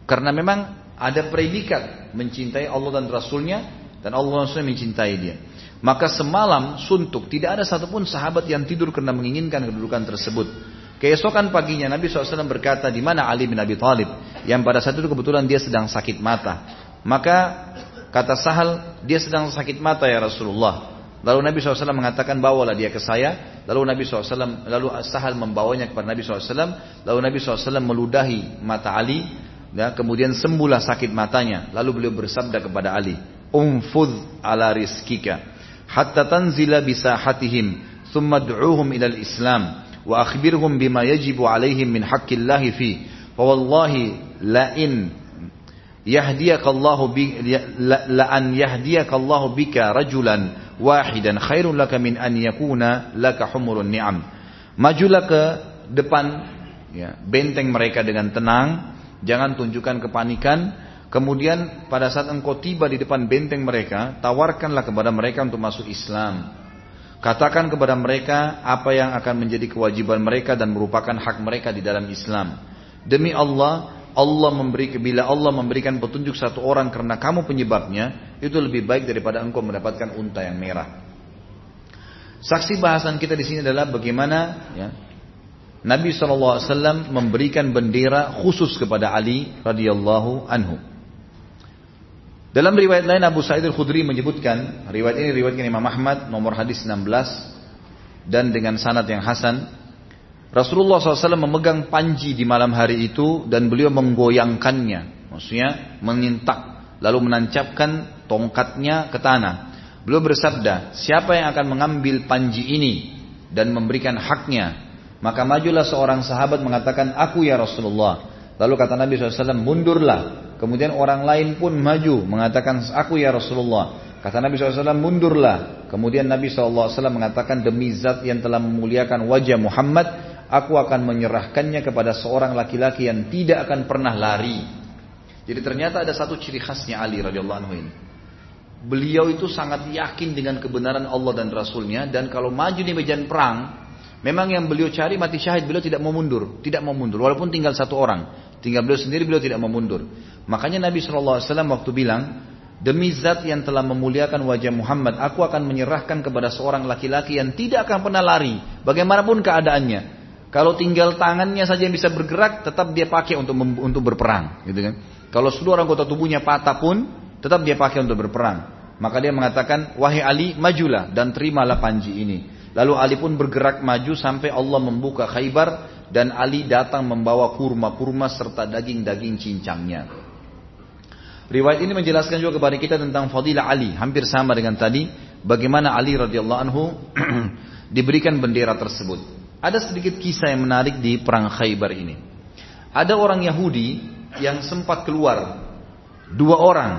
Karena memang ada predikat mencintai Allah dan Rasulnya dan Allah dan Rasulnya mencintai dia. Maka semalam suntuk tidak ada satupun sahabat yang tidur karena menginginkan kedudukan tersebut. Keesokan paginya Nabi SAW berkata di mana Ali bin Abi Thalib yang pada saat itu kebetulan dia sedang sakit mata. Maka kata Sahal dia sedang sakit mata ya Rasulullah. Lalu Nabi SAW mengatakan bawalah dia ke saya. Lalu Nabi SAW lalu Sahal membawanya kepada Nabi SAW. Lalu Nabi SAW meludahi mata Ali Ya, kemudian sembuhlah sakit matanya. Lalu beliau bersabda kepada Ali, "Umfudh ala rizkika hatta tanzila bisahatihim, thumma du'uhum ila al-Islam wa akhbirhum bima yajibu alaihim min haqqillahi fi. Fa wallahi la in yahdiyaka Allah bi la, an yahdiyaka Allah bika rajulan wahidan khairun laka min an yakuna laka humurun ni'am." Majulah ke depan ya, benteng mereka dengan tenang Jangan tunjukkan kepanikan. Kemudian pada saat engkau tiba di depan benteng mereka, tawarkanlah kepada mereka untuk masuk Islam. Katakan kepada mereka apa yang akan menjadi kewajiban mereka dan merupakan hak mereka di dalam Islam. Demi Allah, Allah memberi bila Allah memberikan petunjuk satu orang karena kamu penyebabnya, itu lebih baik daripada engkau mendapatkan unta yang merah. Saksi bahasan kita di sini adalah bagaimana ya, Nabi SAW memberikan bendera khusus kepada Ali radhiyallahu anhu. Dalam riwayat lain Abu Sa'id al-Khudri menyebutkan, riwayat ini riwayat Imam Ahmad nomor hadis 16 dan dengan sanad yang hasan, Rasulullah SAW memegang panji di malam hari itu dan beliau menggoyangkannya, maksudnya mengintak, lalu menancapkan tongkatnya ke tanah. Beliau bersabda, siapa yang akan mengambil panji ini dan memberikan haknya, maka majulah seorang sahabat mengatakan, aku ya Rasulullah. Lalu kata Nabi SAW, mundurlah. Kemudian orang lain pun maju mengatakan, aku ya Rasulullah. Kata Nabi SAW, mundurlah. Kemudian Nabi SAW mengatakan, demi zat yang telah memuliakan wajah Muhammad, aku akan menyerahkannya kepada seorang laki-laki yang tidak akan pernah lari. Jadi ternyata ada satu ciri khasnya Ali radhiyallahu anhu ini. Beliau itu sangat yakin dengan kebenaran Allah dan Rasulnya dan kalau maju di medan perang, memang yang beliau cari mati syahid, beliau tidak mau mundur, tidak mau mundur walaupun tinggal satu orang. Tinggal beliau sendiri beliau tidak mau mundur. Makanya Nabi SAW waktu bilang, Demi zat yang telah memuliakan wajah Muhammad, aku akan menyerahkan kepada seorang laki-laki yang tidak akan pernah lari, bagaimanapun keadaannya. Kalau tinggal tangannya saja yang bisa bergerak, tetap dia pakai untuk untuk berperang, gitu kan? Kalau seluruh anggota tubuhnya patah pun, tetap dia pakai untuk berperang. Maka dia mengatakan, wahai Ali, majulah dan terimalah panji ini. Lalu Ali pun bergerak maju sampai Allah membuka Khaybar dan Ali datang membawa kurma-kurma serta daging-daging cincangnya. Riwayat ini menjelaskan juga kepada kita tentang fadilah Ali, hampir sama dengan tadi, bagaimana Ali radhiyallahu anhu diberikan bendera tersebut. Ada sedikit kisah yang menarik di perang Khaybar ini. Ada orang Yahudi yang sempat keluar. Dua orang.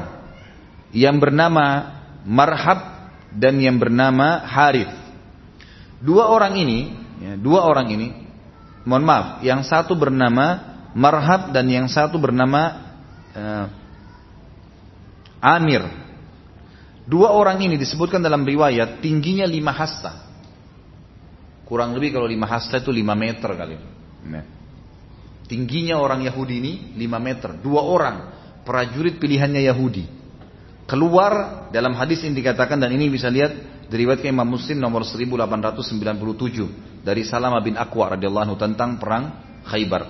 Yang bernama Marhab dan yang bernama Harith. Dua orang ini, ya, dua orang ini, mohon maaf, yang satu bernama Marhab dan yang satu bernama uh, Amir. Dua orang ini disebutkan dalam riwayat tingginya lima hasta. Kurang lebih kalau lima hasta itu lima meter kali. Nah. Tingginya orang Yahudi ini lima meter. Dua orang prajurit pilihannya Yahudi. Keluar dalam hadis ini dikatakan dan ini bisa lihat diriwayatkan Imam Muslim nomor 1897 dari Salama bin Aqwa radhiyallahu tentang perang Khaybar.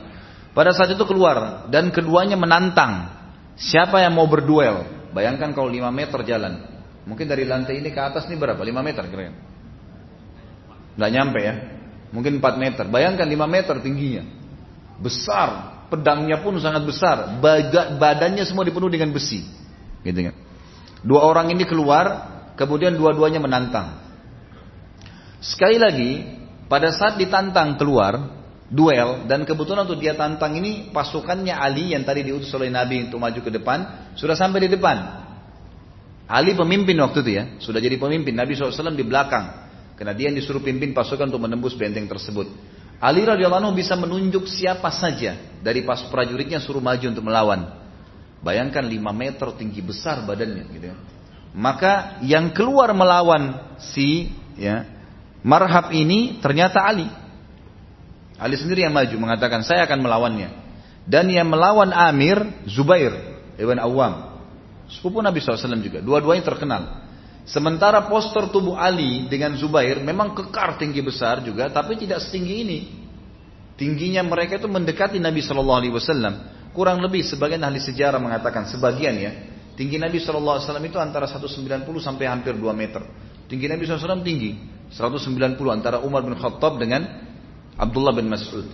Pada saat itu keluar dan keduanya menantang siapa yang mau berduel. Bayangkan kalau 5 meter jalan. Mungkin dari lantai ini ke atas ini berapa? 5 meter kira-kira. Nggak nyampe ya. Mungkin 4 meter. Bayangkan 5 meter tingginya. Besar. Pedangnya pun sangat besar. Badannya semua dipenuhi dengan besi. Gitu kan. Dua orang ini keluar. Kemudian dua-duanya menantang. Sekali lagi. Pada saat ditantang keluar. Duel. Dan kebetulan untuk dia tantang ini. Pasukannya Ali yang tadi diutus oleh Nabi untuk maju ke depan. Sudah sampai di depan. Ali pemimpin waktu itu ya. Sudah jadi pemimpin. Nabi SAW di belakang. Karena dia yang disuruh pimpin pasukan untuk menembus benteng tersebut. Ali radhiyallahu bisa menunjuk siapa saja dari pas prajuritnya suruh maju untuk melawan. Bayangkan 5 meter tinggi besar badannya gitu ya. Maka yang keluar melawan si ya Marhab ini ternyata Ali. Ali sendiri yang maju mengatakan saya akan melawannya. Dan yang melawan Amir Zubair ibn Awam. Sepupu Nabi SAW juga. Dua-duanya terkenal. Sementara poster tubuh Ali dengan Zubair memang kekar tinggi besar juga, tapi tidak setinggi ini. Tingginya mereka itu mendekati Nabi Wasallam. Kurang lebih sebagian ahli sejarah mengatakan sebagian ya, tinggi Nabi Wasallam itu antara 190 sampai hampir 2 meter. Tinggi Nabi SAW tinggi 190 antara Umar bin Khattab dengan Abdullah bin Mas'ud.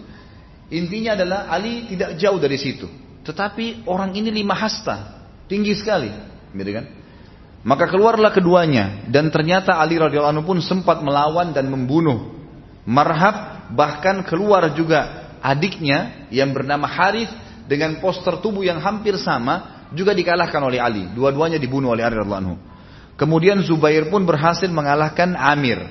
Intinya adalah Ali tidak jauh dari situ. Tetapi orang ini lima hasta, tinggi sekali, gitu kan? Maka keluarlah keduanya dan ternyata Ali radhiyallahu anhu pun sempat melawan dan membunuh Marhab bahkan keluar juga adiknya yang bernama Harith dengan poster tubuh yang hampir sama juga dikalahkan oleh Ali. Dua-duanya dibunuh oleh Ali radhiyallahu anhu. Kemudian Zubair pun berhasil mengalahkan Amir.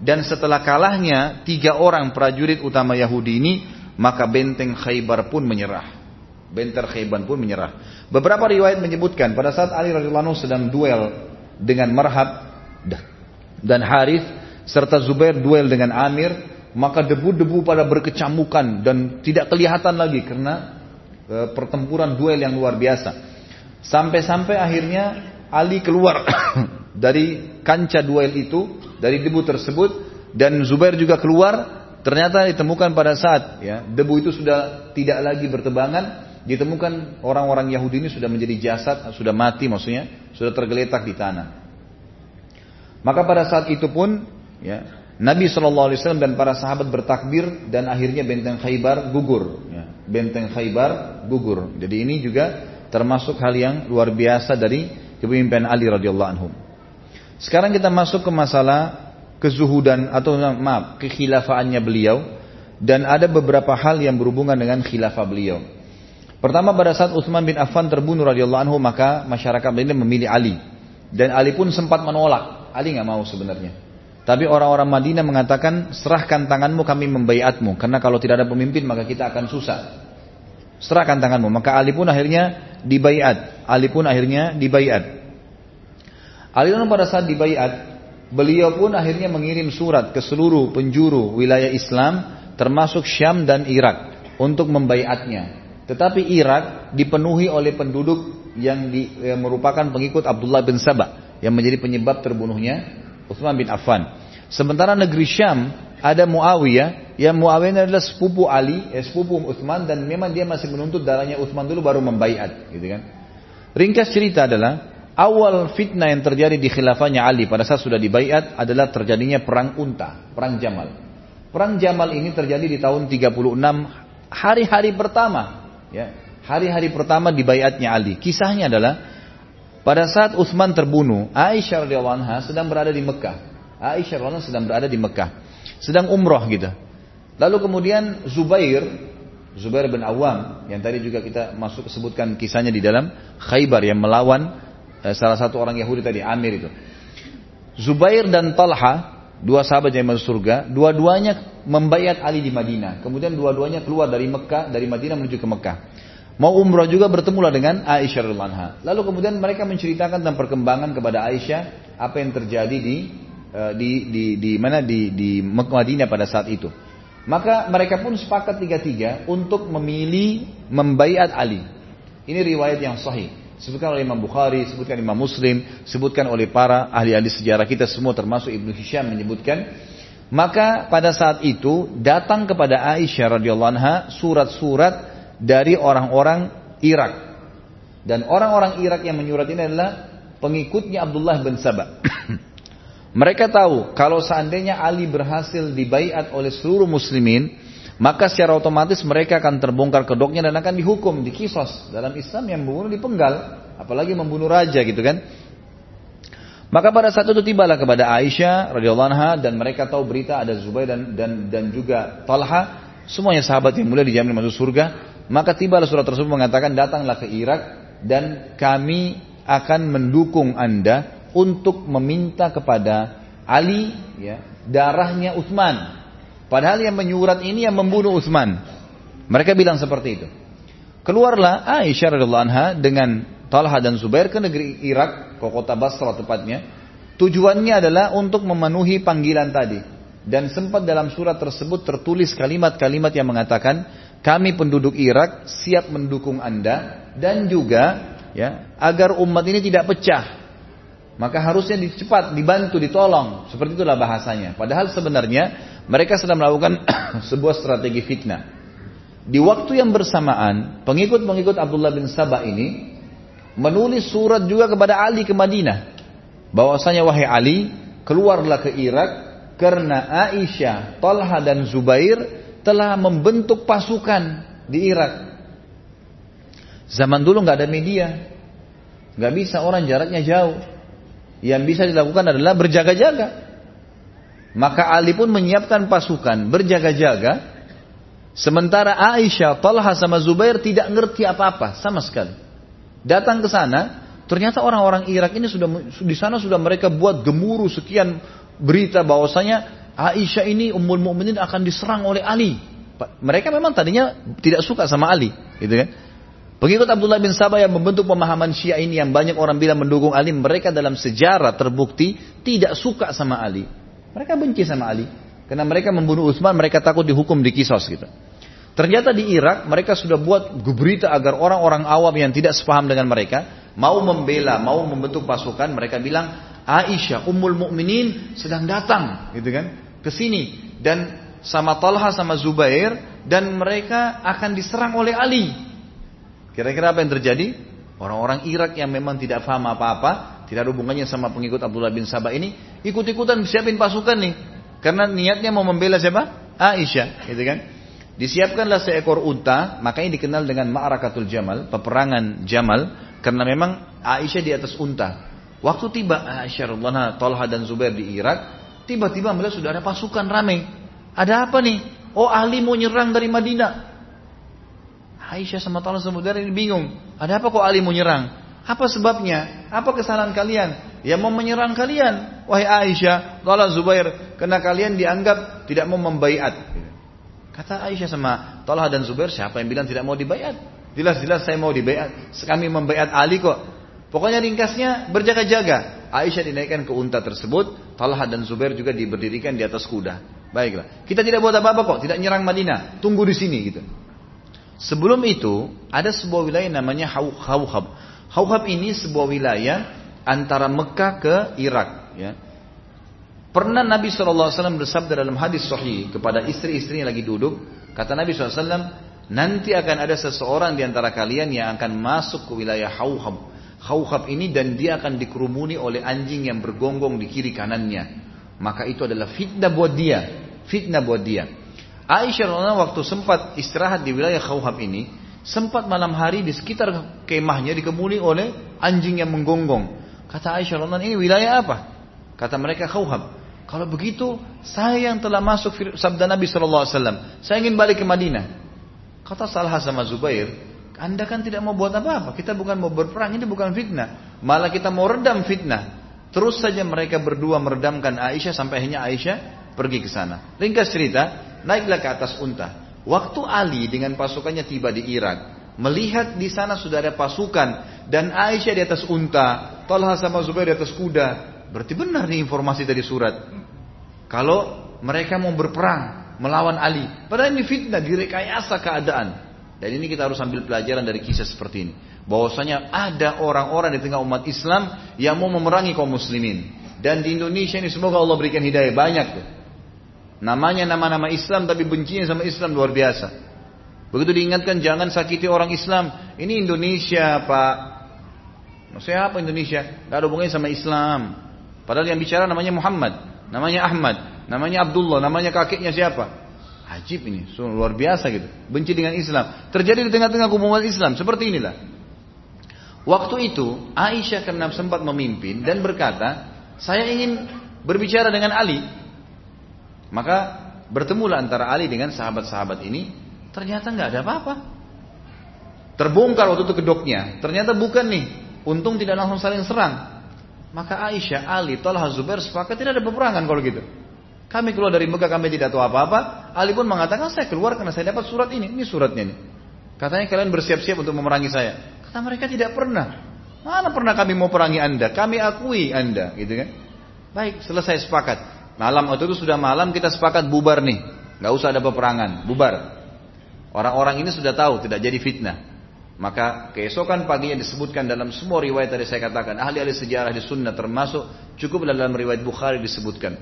Dan setelah kalahnya tiga orang prajurit utama Yahudi ini, maka benteng Khaybar pun menyerah. Benter Khaybar pun menyerah. Beberapa riwayat menyebutkan pada saat Ali radhiyallahu anhu sedang duel dengan Marhab dan Harith serta Zubair duel dengan Amir, maka debu-debu pada berkecamukan dan tidak kelihatan lagi karena e, pertempuran duel yang luar biasa. Sampai-sampai akhirnya Ali keluar dari kancah duel itu, dari debu tersebut, dan Zubair juga keluar. Ternyata ditemukan pada saat ya debu itu sudah tidak lagi bertebangan, ditemukan orang-orang Yahudi ini sudah menjadi jasad, sudah mati maksudnya, sudah tergeletak di tanah. Maka pada saat itu pun ya Nabi SAW dan para sahabat bertakbir dan akhirnya benteng Khaybar gugur. Ya, benteng Khaybar gugur. Jadi ini juga termasuk hal yang luar biasa dari kepemimpinan Ali radhiyallahu anhu. Sekarang kita masuk ke masalah kezuhudan atau maaf kekhilafaannya beliau dan ada beberapa hal yang berhubungan dengan khilafah beliau. Pertama pada saat Utsman bin Affan terbunuh radhiyallahu anhu maka masyarakat Madinah memilih Ali dan Ali pun sempat menolak. Ali nggak mau sebenarnya. Tapi orang-orang Madinah mengatakan, serahkan tanganmu kami membaiatmu. Karena kalau tidak ada pemimpin maka kita akan susah. Serahkan tanganmu. Maka Ali pun akhirnya dibaiat. Ali pun akhirnya dibaiat. Ali pun pada saat dibaiat, beliau pun akhirnya mengirim surat ke seluruh penjuru wilayah Islam, termasuk Syam dan Irak, untuk membaiatnya. Tetapi Irak dipenuhi oleh penduduk yang, di, yang merupakan pengikut Abdullah bin Sabah, yang menjadi penyebab terbunuhnya Utsman bin Affan. Sementara negeri Syam ada Muawiyah, yang Muawiyah adalah sepupu Ali, eh, sepupu Utsman dan memang dia masih menuntut darahnya Utsman dulu baru membaiat, gitu kan. Ringkas cerita adalah awal fitnah yang terjadi di khilafahnya Ali pada saat sudah dibaiat adalah terjadinya perang unta, perang Jamal. Perang Jamal ini terjadi di tahun 36 hari-hari pertama, ya. Hari-hari pertama dibaiatnya Ali. Kisahnya adalah pada saat Utsman terbunuh, Aisyah radhiyallahu anha sedang berada di Mekah. Aisyah radhiyallahu sedang berada di Mekah, sedang umroh gitu. Lalu kemudian Zubair, Zubair bin Awam yang tadi juga kita masuk sebutkan kisahnya di dalam Khaybar yang melawan eh, salah satu orang Yahudi tadi Amir itu. Zubair dan Talha, dua sahabat yang masuk surga, dua-duanya membayat Ali di Madinah. Kemudian dua-duanya keluar dari Mekah, dari Madinah menuju ke Mekah. Mau umroh juga bertemulah dengan Aisyah radhiallahu Lalu kemudian mereka menceritakan tentang perkembangan kepada Aisyah apa yang terjadi di eh, di di, di mana di di Madinah pada saat itu. Maka mereka pun sepakat tiga-tiga untuk memilih membaiat Ali. Ini riwayat yang sahih. Sebutkan oleh Imam Bukhari, sebutkan Imam Muslim, sebutkan oleh para ahli-ahli sejarah kita semua termasuk Ibnu Hisham menyebutkan. Maka pada saat itu datang kepada Aisyah radhiyallahu anha surat-surat dari orang-orang Irak. Dan orang-orang Irak yang menyurat ini adalah pengikutnya Abdullah bin Sabah. Mereka tahu kalau seandainya Ali berhasil dibaiat oleh seluruh muslimin, maka secara otomatis mereka akan terbongkar kedoknya dan akan dihukum, dikisos. Dalam Islam yang membunuh dipenggal, apalagi membunuh raja gitu kan. Maka pada saat itu tibalah kepada Aisyah radhiyallahu anha dan mereka tahu berita ada Zubair dan dan dan juga Talha, semuanya sahabat yang mulia dijamin masuk surga. Maka tibalah surat tersebut mengatakan datanglah ke Irak dan kami akan mendukung anda untuk meminta kepada Ali ya, darahnya Utsman. Padahal yang menyurat ini yang membunuh Utsman. Mereka bilang seperti itu. Keluarlah Aisyah radhiallahu anha dengan Talha dan Zubair ke negeri Irak, ke kota Basra tepatnya. Tujuannya adalah untuk memenuhi panggilan tadi. Dan sempat dalam surat tersebut tertulis kalimat-kalimat yang mengatakan kami penduduk Irak siap mendukung Anda dan juga ya agar umat ini tidak pecah. Maka harusnya dicepat, dibantu, ditolong. Seperti itulah bahasanya. Padahal sebenarnya mereka sedang melakukan sebuah strategi fitnah. Di waktu yang bersamaan, pengikut-pengikut Abdullah bin Sabah ini menulis surat juga kepada Ali ke Madinah. Bahwasanya wahai Ali, keluarlah ke Irak karena Aisyah, Talha dan Zubair telah membentuk pasukan di Irak. Zaman dulu nggak ada media, nggak bisa orang jaraknya jauh. Yang bisa dilakukan adalah berjaga-jaga. Maka Ali pun menyiapkan pasukan berjaga-jaga. Sementara Aisyah, Talha sama Zubair tidak ngerti apa-apa sama sekali. Datang ke sana, ternyata orang-orang Irak ini sudah di sana sudah mereka buat gemuruh sekian berita bahwasanya Aisyah ini Ummul Mukminin akan diserang oleh Ali. Mereka memang tadinya tidak suka sama Ali, gitu kan? Pengikut Abdullah bin Sabah yang membentuk pemahaman Syiah ini yang banyak orang bilang mendukung Ali, mereka dalam sejarah terbukti tidak suka sama Ali. Mereka benci sama Ali karena mereka membunuh Utsman, mereka takut dihukum di kisos gitu. Ternyata di Irak mereka sudah buat berita agar orang-orang awam yang tidak sepaham dengan mereka mau membela, mau membentuk pasukan, mereka bilang Aisyah Ummul Mukminin sedang datang, gitu kan, ke sini dan sama Talha sama Zubair dan mereka akan diserang oleh Ali. Kira-kira apa yang terjadi? Orang-orang Irak yang memang tidak paham apa-apa, tidak ada hubungannya sama pengikut Abdullah bin Sabah ini, ikut-ikutan siapin pasukan nih. Karena niatnya mau membela siapa? Aisyah, gitu kan? Disiapkanlah seekor unta, makanya dikenal dengan Ma'rakatul Jamal, peperangan Jamal, karena memang Aisyah di atas unta. Waktu tiba Aisyah radhiyallahu Talha dan Zubair di Irak, tiba-tiba melihat sudah ada pasukan ramai. Ada apa nih? Oh Ali mau nyerang dari Madinah. Aisyah sama Talha Zubair ini bingung. Ada apa kok Ali mau nyerang? Apa sebabnya? Apa kesalahan kalian? Ya mau menyerang kalian. Wahai Aisyah, Talha Zubair, karena kalian dianggap tidak mau membaiat. Kata Aisyah sama Talha dan Zubair, siapa yang bilang tidak mau dibayat? Jelas-jelas saya mau dibayat. Kami membayat Ali kok. Pokoknya ringkasnya berjaga-jaga. Aisyah dinaikkan ke unta tersebut, Talha dan Zubair juga diberdirikan di atas kuda. Baiklah. Kita tidak buat apa-apa kok, tidak nyerang Madinah. Tunggu di sini gitu. Sebelum itu, ada sebuah wilayah namanya Hauhab. Hauhab ini sebuah wilayah antara Mekah ke Irak. Ya. Pernah Nabi SAW bersabda dalam hadis sahih kepada istri-istri yang lagi duduk. Kata Nabi SAW, nanti akan ada seseorang di antara kalian yang akan masuk ke wilayah Hauhab. Hauhab ini dan dia akan dikerumuni oleh anjing yang bergonggong di kiri kanannya. Maka itu adalah fitnah buat dia. Fitnah buat dia. Aisyah radhiyallahu waktu sempat istirahat di wilayah Hauhab ini, sempat malam hari di sekitar kemahnya dikemuni oleh anjing yang menggonggong. Kata Aisyah radhiyallahu ini wilayah apa? Kata mereka Hauhab. Kalau begitu, saya yang telah masuk sabda Nabi Wasallam, saya ingin balik ke Madinah. Kata Salah sama Zubair, anda kan tidak mau buat apa-apa. Kita bukan mau berperang, ini bukan fitnah. Malah kita mau redam fitnah. Terus saja mereka berdua meredamkan Aisyah sampai akhirnya Aisyah pergi ke sana. Ringkas cerita, naiklah ke atas unta. Waktu Ali dengan pasukannya tiba di Irak, melihat di sana sudah ada pasukan dan Aisyah di atas unta, Talha sama Zubair di atas kuda, Berarti benar nih informasi dari surat. Kalau mereka mau berperang melawan Ali, padahal ini fitnah, direkayasa keadaan. Dan ini kita harus ambil pelajaran dari kisah seperti ini. Bahwasanya ada orang-orang di tengah umat Islam yang mau memerangi kaum muslimin. Dan di Indonesia ini semoga Allah berikan hidayah banyak tuh. Namanya nama-nama Islam tapi bencinya sama Islam luar biasa. Begitu diingatkan jangan sakiti orang Islam. Ini Indonesia Pak. Maksudnya apa Indonesia? Gak ada hubungannya sama Islam. Padahal yang bicara namanya Muhammad, namanya Ahmad, namanya Abdullah, namanya kakeknya siapa? Ajib ini, luar biasa gitu. Benci dengan Islam. Terjadi di tengah-tengah umat Islam seperti inilah. Waktu itu Aisyah karena sempat memimpin dan berkata, saya ingin berbicara dengan Ali. Maka bertemulah antara Ali dengan sahabat-sahabat ini. Ternyata nggak ada apa-apa. Terbongkar waktu itu kedoknya. Ternyata bukan nih. Untung tidak langsung saling serang. Maka Aisyah, Ali, Talha, Zubair sepakat tidak ada peperangan kalau gitu. Kami keluar dari Mekah, kami tidak tahu apa-apa. Ali pun mengatakan, saya keluar karena saya dapat surat ini. Ini suratnya ini. Katanya kalian bersiap-siap untuk memerangi saya. Kata mereka tidak pernah. Mana pernah kami mau perangi anda? Kami akui anda, gitu kan? Baik, selesai sepakat. Malam waktu itu sudah malam kita sepakat bubar nih. Gak usah ada peperangan, bubar. Orang-orang ini sudah tahu tidak jadi fitnah. Maka keesokan paginya disebutkan dalam semua riwayat tadi saya katakan ahli-ahli sejarah di sunnah termasuk cukup dalam riwayat Bukhari disebutkan.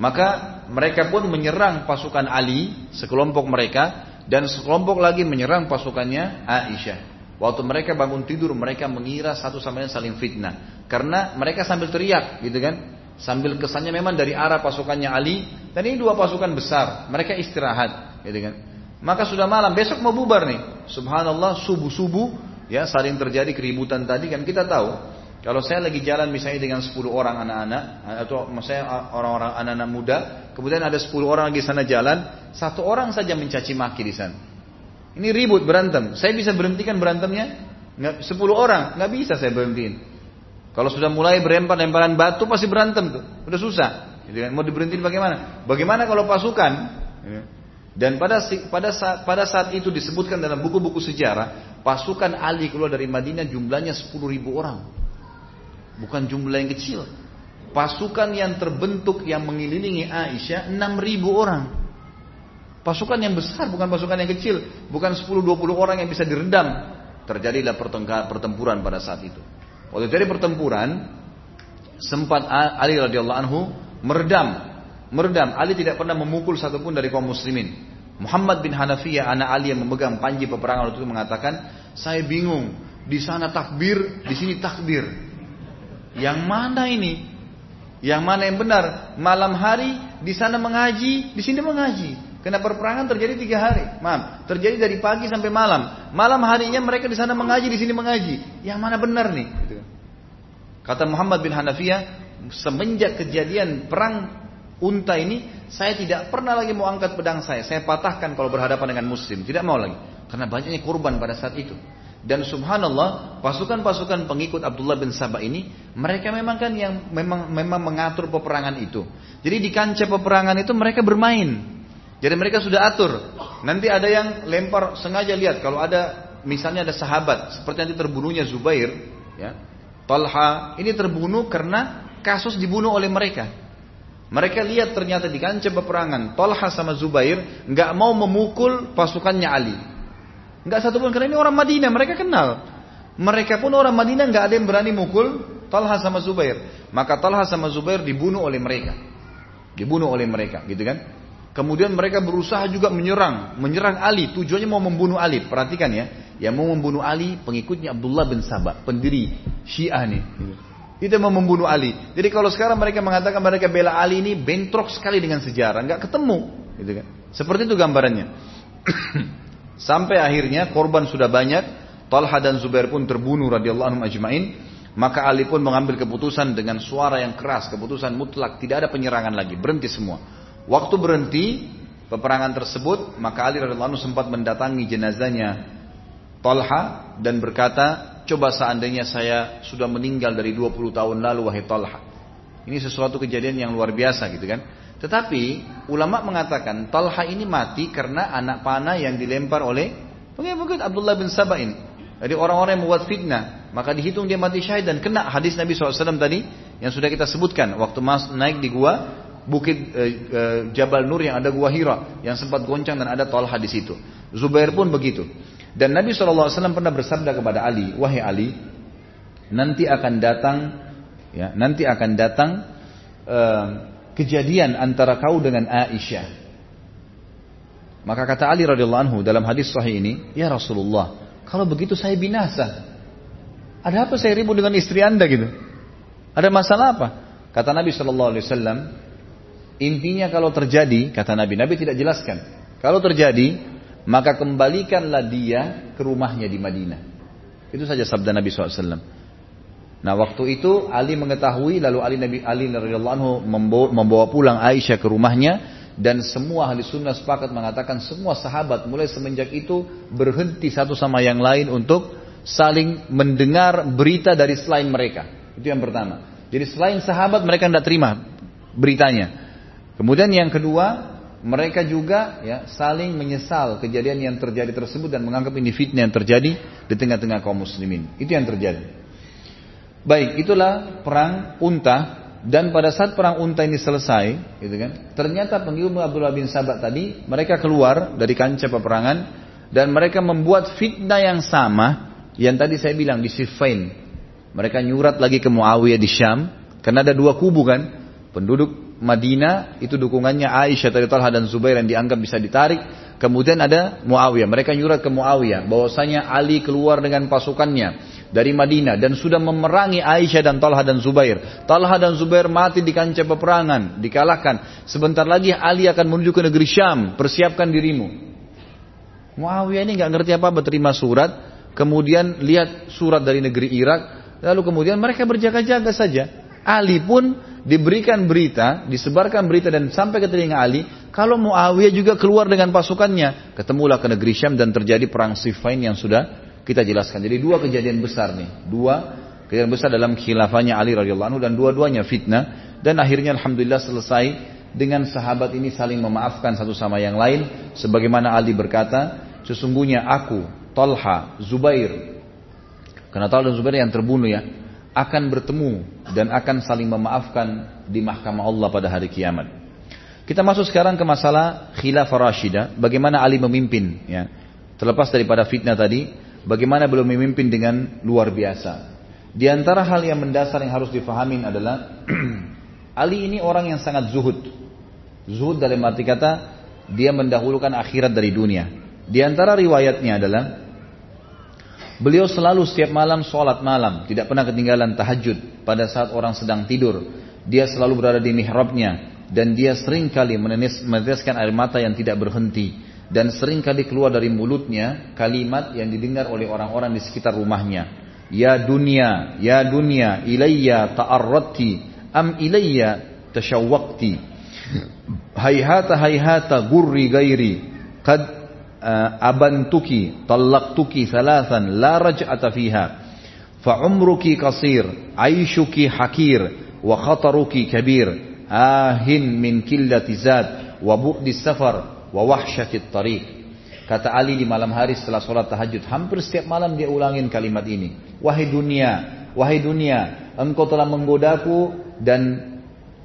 Maka mereka pun menyerang pasukan Ali sekelompok mereka dan sekelompok lagi menyerang pasukannya Aisyah. Waktu mereka bangun tidur mereka mengira satu sama lain saling fitnah karena mereka sambil teriak gitu kan sambil kesannya memang dari arah pasukannya Ali dan ini dua pasukan besar mereka istirahat gitu kan maka sudah malam, besok mau bubar nih. Subhanallah, subuh-subuh, ya saling terjadi keributan tadi kan kita tahu. Kalau saya lagi jalan misalnya dengan 10 orang anak-anak atau misalnya orang-orang anak-anak muda, kemudian ada 10 orang lagi sana jalan, satu orang saja mencaci maki di sana. Ini ribut berantem. Saya bisa berhentikan berantemnya? Nggak, 10 orang, nggak bisa saya berhentiin. Kalau sudah mulai berempar-lemparan batu pasti berantem tuh, udah susah. Kan? Mau diberhentiin bagaimana? Bagaimana kalau pasukan? Ya. Dan pada pada saat, pada saat itu disebutkan dalam buku-buku sejarah, pasukan Ali keluar dari Madinah jumlahnya 10 ribu orang. Bukan jumlah yang kecil. Pasukan yang terbentuk yang mengelilingi Aisyah 6 ribu orang. Pasukan yang besar, bukan pasukan yang kecil. Bukan 10-20 orang yang bisa diredam. Terjadilah pertempuran pada saat itu. Waktu dari pertempuran, sempat Ali radhiyallahu anhu meredam. Meredam. Ali tidak pernah memukul satupun dari kaum muslimin. Muhammad bin Hanafiyah, anak Ali yang memegang panji peperangan itu mengatakan, saya bingung. Di sana takbir, di sini takbir. Yang mana ini? Yang mana yang benar? Malam hari di sana mengaji, di sini mengaji. Karena perperangan terjadi tiga hari. Maaf, terjadi dari pagi sampai malam. Malam harinya mereka di sana mengaji, di sini mengaji. Yang mana benar nih? Gitu. Kata Muhammad bin Hanafiyah, semenjak kejadian perang unta ini, saya tidak pernah lagi mau angkat pedang saya. Saya patahkan kalau berhadapan dengan muslim. Tidak mau lagi. Karena banyaknya korban pada saat itu. Dan subhanallah, pasukan-pasukan pengikut Abdullah bin Sabah ini, mereka memang kan yang memang memang mengatur peperangan itu. Jadi di kancah peperangan itu mereka bermain. Jadi mereka sudah atur. Nanti ada yang lempar sengaja lihat kalau ada misalnya ada sahabat seperti nanti terbunuhnya Zubair, ya. Talha ini terbunuh karena kasus dibunuh oleh mereka. Mereka lihat ternyata di kancah peperangan Talha sama Zubair nggak mau memukul pasukannya Ali. Nggak satu pun karena ini orang Madinah mereka kenal. Mereka pun orang Madinah nggak ada yang berani mukul Talha sama Zubair. Maka Talha sama Zubair dibunuh oleh mereka. Dibunuh oleh mereka, gitu kan? Kemudian mereka berusaha juga menyerang, menyerang Ali. Tujuannya mau membunuh Ali. Perhatikan ya, yang mau membunuh Ali pengikutnya Abdullah bin Sabah, pendiri Syiah nih. Itu mau membunuh Ali. Jadi kalau sekarang mereka mengatakan mereka bela Ali ini bentrok sekali dengan sejarah, nggak ketemu, gitu kan? Seperti itu gambarannya. Sampai akhirnya korban sudah banyak, Talha dan Zubair pun terbunuh radhiyallahu anhum ajmain. Maka Ali pun mengambil keputusan dengan suara yang keras, keputusan mutlak, tidak ada penyerangan lagi, berhenti semua. Waktu berhenti peperangan tersebut, maka Ali radhiyallahu anhu sempat mendatangi jenazahnya Talha dan berkata, coba seandainya saya sudah meninggal dari 20 tahun lalu wahai Talha. Ini sesuatu kejadian yang luar biasa gitu kan. Tetapi ulama mengatakan Talha ini mati karena anak panah yang dilempar oleh pengikut Abdullah bin Sabain. Jadi orang-orang yang membuat fitnah, maka dihitung dia mati syahid dan kena hadis Nabi SAW tadi yang sudah kita sebutkan waktu mas naik di gua bukit eh, Jabal Nur yang ada gua Hira yang sempat goncang dan ada Talha di situ. Zubair pun begitu. Dan Nabi SAW pernah bersabda kepada Ali, wahai Ali, nanti akan datang, ya, nanti akan datang eh, kejadian antara kau dengan Aisyah. Maka kata Ali radhiyallahu anhu dalam hadis sahih ini, ya Rasulullah, kalau begitu saya binasa. Ada apa saya ribut dengan istri anda gitu? Ada masalah apa? Kata Nabi Shallallahu Alaihi Wasallam, Intinya kalau terjadi, kata Nabi, Nabi tidak jelaskan. Kalau terjadi, maka kembalikanlah dia ke rumahnya di Madinah. Itu saja sabda Nabi SAW. Nah waktu itu Ali mengetahui lalu Ali Nabi Ali anhu membawa, membawa pulang Aisyah ke rumahnya dan semua ahli sunnah sepakat mengatakan semua sahabat mulai semenjak itu berhenti satu sama yang lain untuk saling mendengar berita dari selain mereka. Itu yang pertama. Jadi selain sahabat mereka tidak terima beritanya. Kemudian yang kedua, mereka juga ya saling menyesal kejadian yang terjadi tersebut dan menganggap ini fitnah yang terjadi di tengah-tengah kaum muslimin. Itu yang terjadi. Baik, itulah perang unta dan pada saat perang unta ini selesai, gitu kan? Ternyata pengikut Abdullah bin Sabah tadi mereka keluar dari kancah peperangan dan mereka membuat fitnah yang sama yang tadi saya bilang di Siffin. Mereka nyurat lagi ke Muawiyah di Syam karena ada dua kubu kan. Penduduk Madinah itu dukungannya Aisyah dari Talha dan Zubair yang dianggap bisa ditarik. Kemudian ada Muawiyah. Mereka nyurat ke Muawiyah bahwasanya Ali keluar dengan pasukannya dari Madinah dan sudah memerangi Aisyah dan Talha dan Zubair. Talha dan Zubair mati di kancah peperangan, dikalahkan. Sebentar lagi Ali akan menuju ke negeri Syam. Persiapkan dirimu. Muawiyah ini nggak ngerti apa berterima surat, kemudian lihat surat dari negeri Irak, lalu kemudian mereka berjaga-jaga saja. Ali pun diberikan berita, disebarkan berita dan sampai ke telinga Ali, kalau Muawiyah juga keluar dengan pasukannya, ketemulah ke negeri Syam dan terjadi perang Siffin yang sudah kita jelaskan. Jadi dua kejadian besar nih, dua kejadian besar dalam khilafahnya Ali radhiyallahu anhu dan dua-duanya fitnah. Dan akhirnya alhamdulillah selesai dengan sahabat ini saling memaafkan satu sama yang lain. Sebagaimana Ali berkata, sesungguhnya aku, Talha, Zubair. Karena Talha dan Zubair yang terbunuh ya, akan bertemu dan akan saling memaafkan di mahkamah Allah pada hari kiamat. Kita masuk sekarang ke masalah khilafah Rashidah, bagaimana Ali memimpin ya. Terlepas daripada fitnah tadi, bagaimana belum memimpin dengan luar biasa. Di antara hal yang mendasar yang harus difahamin adalah Ali ini orang yang sangat zuhud. Zuhud dalam arti kata dia mendahulukan akhirat dari dunia. Di antara riwayatnya adalah beliau selalu setiap malam sholat malam, tidak pernah ketinggalan tahajud pada saat orang sedang tidur. Dia selalu berada di mihrabnya, dan dia sering kali meneteskan air mata yang tidak berhenti dan sering kali keluar dari mulutnya kalimat yang didengar oleh orang-orang di sekitar rumahnya ya dunia ya dunia ilayya ta'arratti am ilayya tashawwaqti hayhata hayhata gurri gairi qad abantuki tallaqtuki thalathan la raj'ata fiha fa umruki qasir aishuki hakir wa khataruki kabir ahin min killati zad wa bu'di safar wa wahsyatit tariq. Kata Ali di malam hari setelah sholat tahajud, hampir setiap malam dia ulangin kalimat ini. Wahai dunia, wahai dunia, engkau telah menggodaku dan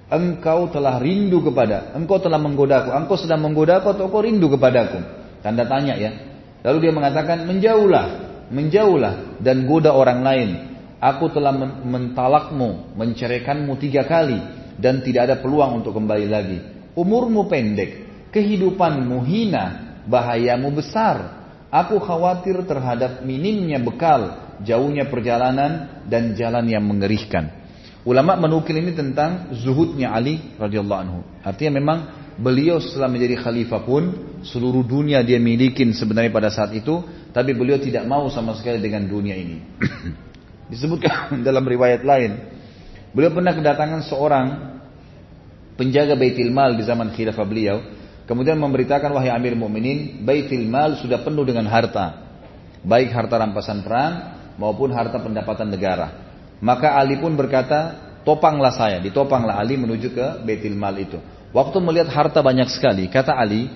engkau telah rindu kepada, engkau telah menggodaku, engkau sedang menggodaku atau engkau rindu kepadaku? Tanda tanya ya. Lalu dia mengatakan, menjauhlah, menjauhlah dan goda orang lain. Aku telah mentalakmu, menceraikanmu tiga kali dan tidak ada peluang untuk kembali lagi. Umurmu pendek, kehidupanmu hina, bahayamu besar. Aku khawatir terhadap minimnya bekal, jauhnya perjalanan dan jalan yang mengerikan. Ulama menukil ini tentang zuhudnya Ali radhiyallahu anhu. Artinya memang beliau setelah menjadi khalifah pun seluruh dunia dia milikin sebenarnya pada saat itu, tapi beliau tidak mau sama sekali dengan dunia ini. Disebutkan dalam riwayat lain, Beliau pernah kedatangan seorang penjaga Baitul Mal di zaman khilafah beliau, kemudian memberitakan wahai Amir Mu'minin, Baitul Mal sudah penuh dengan harta, baik harta rampasan perang maupun harta pendapatan negara. Maka Ali pun berkata, topanglah saya, ditopanglah Ali menuju ke Baitul Mal itu. Waktu melihat harta banyak sekali, kata Ali,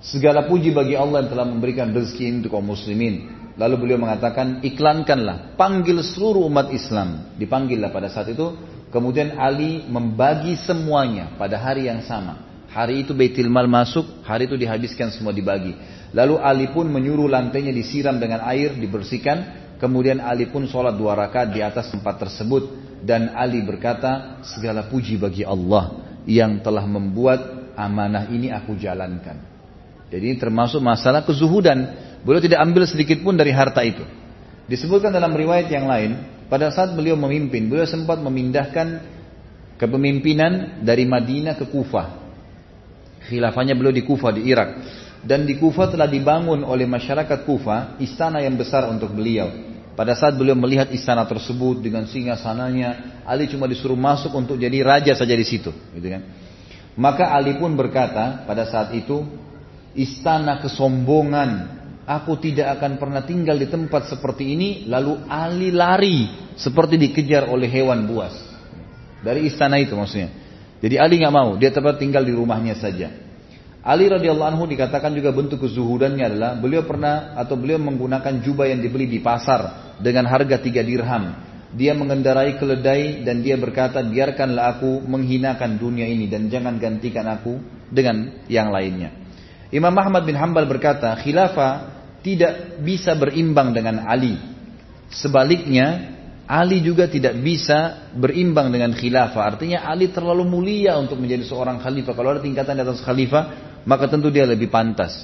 segala puji bagi Allah yang telah memberikan rezeki untuk kaum muslimin. Lalu beliau mengatakan, iklankanlah, panggil seluruh umat Islam. Dipanggillah pada saat itu. Kemudian Ali membagi semuanya pada hari yang sama. Hari itu Baitul Mal masuk, hari itu dihabiskan semua dibagi. Lalu Ali pun menyuruh lantainya disiram dengan air, dibersihkan. Kemudian Ali pun sholat dua rakaat di atas tempat tersebut. Dan Ali berkata, segala puji bagi Allah yang telah membuat amanah ini aku jalankan. Jadi ini termasuk masalah kezuhudan. Beliau tidak ambil sedikit pun dari harta itu. Disebutkan dalam riwayat yang lain, pada saat beliau memimpin, beliau sempat memindahkan kepemimpinan dari Madinah ke Kufah. Khilafahnya beliau di Kufah di Irak. Dan di Kufah telah dibangun oleh masyarakat Kufah istana yang besar untuk beliau. Pada saat beliau melihat istana tersebut dengan singa sananya, Ali cuma disuruh masuk untuk jadi raja saja di situ, gitu kan. Maka Ali pun berkata pada saat itu, istana kesombongan Aku tidak akan pernah tinggal di tempat seperti ini. Lalu Ali lari seperti dikejar oleh hewan buas. Dari istana itu maksudnya. Jadi Ali nggak mau, dia tempat tinggal di rumahnya saja. Ali radhiyallahu anhu dikatakan juga bentuk kezuhudannya adalah beliau pernah atau beliau menggunakan jubah yang dibeli di pasar dengan harga tiga dirham. Dia mengendarai keledai dan dia berkata, biarkanlah aku menghinakan dunia ini dan jangan gantikan aku dengan yang lainnya. Imam Ahmad bin Hambal berkata, khilafah tidak bisa berimbang dengan Ali. Sebaliknya, Ali juga tidak bisa berimbang dengan khilafah. Artinya Ali terlalu mulia untuk menjadi seorang khalifah. Kalau ada tingkatan di atas khalifah, maka tentu dia lebih pantas.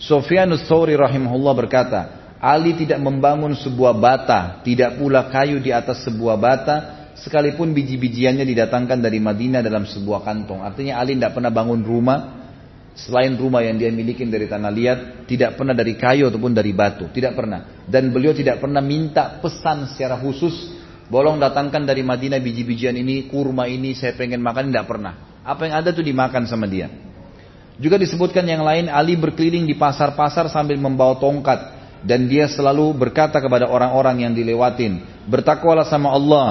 Sofyanus Thawri rahimahullah berkata, Ali tidak membangun sebuah bata, tidak pula kayu di atas sebuah bata, sekalipun biji-bijiannya didatangkan dari Madinah dalam sebuah kantong. Artinya Ali tidak pernah bangun rumah, Selain rumah yang dia miliki dari tanah liat, tidak pernah dari kayu ataupun dari batu, tidak pernah. Dan beliau tidak pernah minta pesan secara khusus, bolong datangkan dari Madinah biji-bijian ini, kurma ini, saya pengen makan, tidak pernah. Apa yang ada itu dimakan sama dia. Juga disebutkan yang lain, Ali berkeliling di pasar-pasar sambil membawa tongkat. Dan dia selalu berkata kepada orang-orang yang dilewatin, bertakwalah sama Allah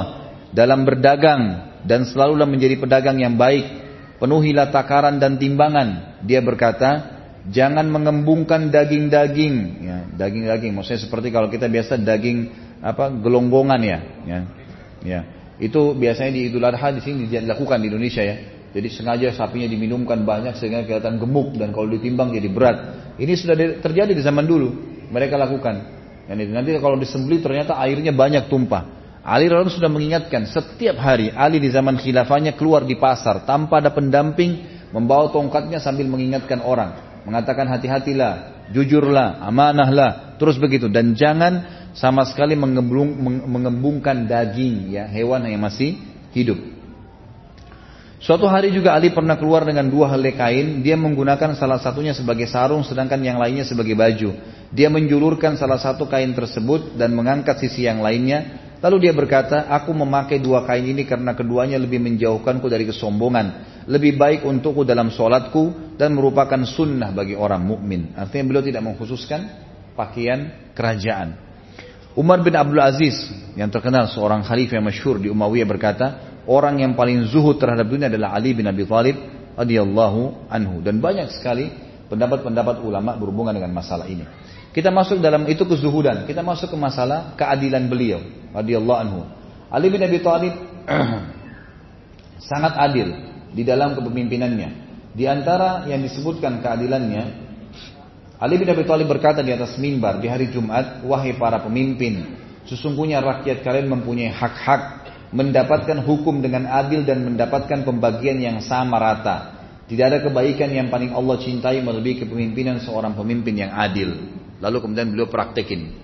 dalam berdagang dan selalulah menjadi pedagang yang baik penuhilah takaran dan timbangan. Dia berkata, jangan mengembungkan daging-daging, ya, daging-daging. Maksudnya seperti kalau kita biasa daging apa gelonggongan ya, ya, ya. Itu biasanya di Idul Adha di sini dilakukan di Indonesia ya. Jadi sengaja sapinya diminumkan banyak sehingga kelihatan gemuk dan kalau ditimbang jadi berat. Ini sudah terjadi di zaman dulu. Mereka lakukan. Yani nanti kalau disembeli ternyata airnya banyak tumpah. Ali lalu sudah mengingatkan setiap hari Ali di zaman khilafahnya keluar di pasar tanpa ada pendamping membawa tongkatnya sambil mengingatkan orang. Mengatakan hati-hatilah, jujurlah, amanahlah, terus begitu. Dan jangan sama sekali mengembung, mengembungkan daging ya hewan yang masih hidup. Suatu hari juga Ali pernah keluar dengan dua helai kain, dia menggunakan salah satunya sebagai sarung sedangkan yang lainnya sebagai baju. Dia menjulurkan salah satu kain tersebut dan mengangkat sisi yang lainnya. Lalu dia berkata, aku memakai dua kain ini karena keduanya lebih menjauhkanku dari kesombongan. Lebih baik untukku dalam sholatku dan merupakan sunnah bagi orang mukmin. Artinya beliau tidak mengkhususkan pakaian kerajaan. Umar bin Abdul Aziz yang terkenal seorang khalifah yang masyhur di Umayyah berkata, orang yang paling zuhud terhadap dunia adalah Ali bin Abi Thalib radhiyallahu anhu dan banyak sekali pendapat-pendapat ulama berhubungan dengan masalah ini. Kita masuk dalam itu kezuhudan, kita masuk ke masalah keadilan beliau radhiyallahu anhu. Ali bin Abi Thalib sangat adil di dalam kepemimpinannya. Di antara yang disebutkan keadilannya, Ali bin Abi Thalib berkata di atas mimbar di hari Jumat, "Wahai para pemimpin, sesungguhnya rakyat kalian mempunyai hak-hak mendapatkan hukum dengan adil dan mendapatkan pembagian yang sama rata. Tidak ada kebaikan yang paling Allah cintai melebihi kepemimpinan seorang pemimpin yang adil. Lalu kemudian beliau praktekin.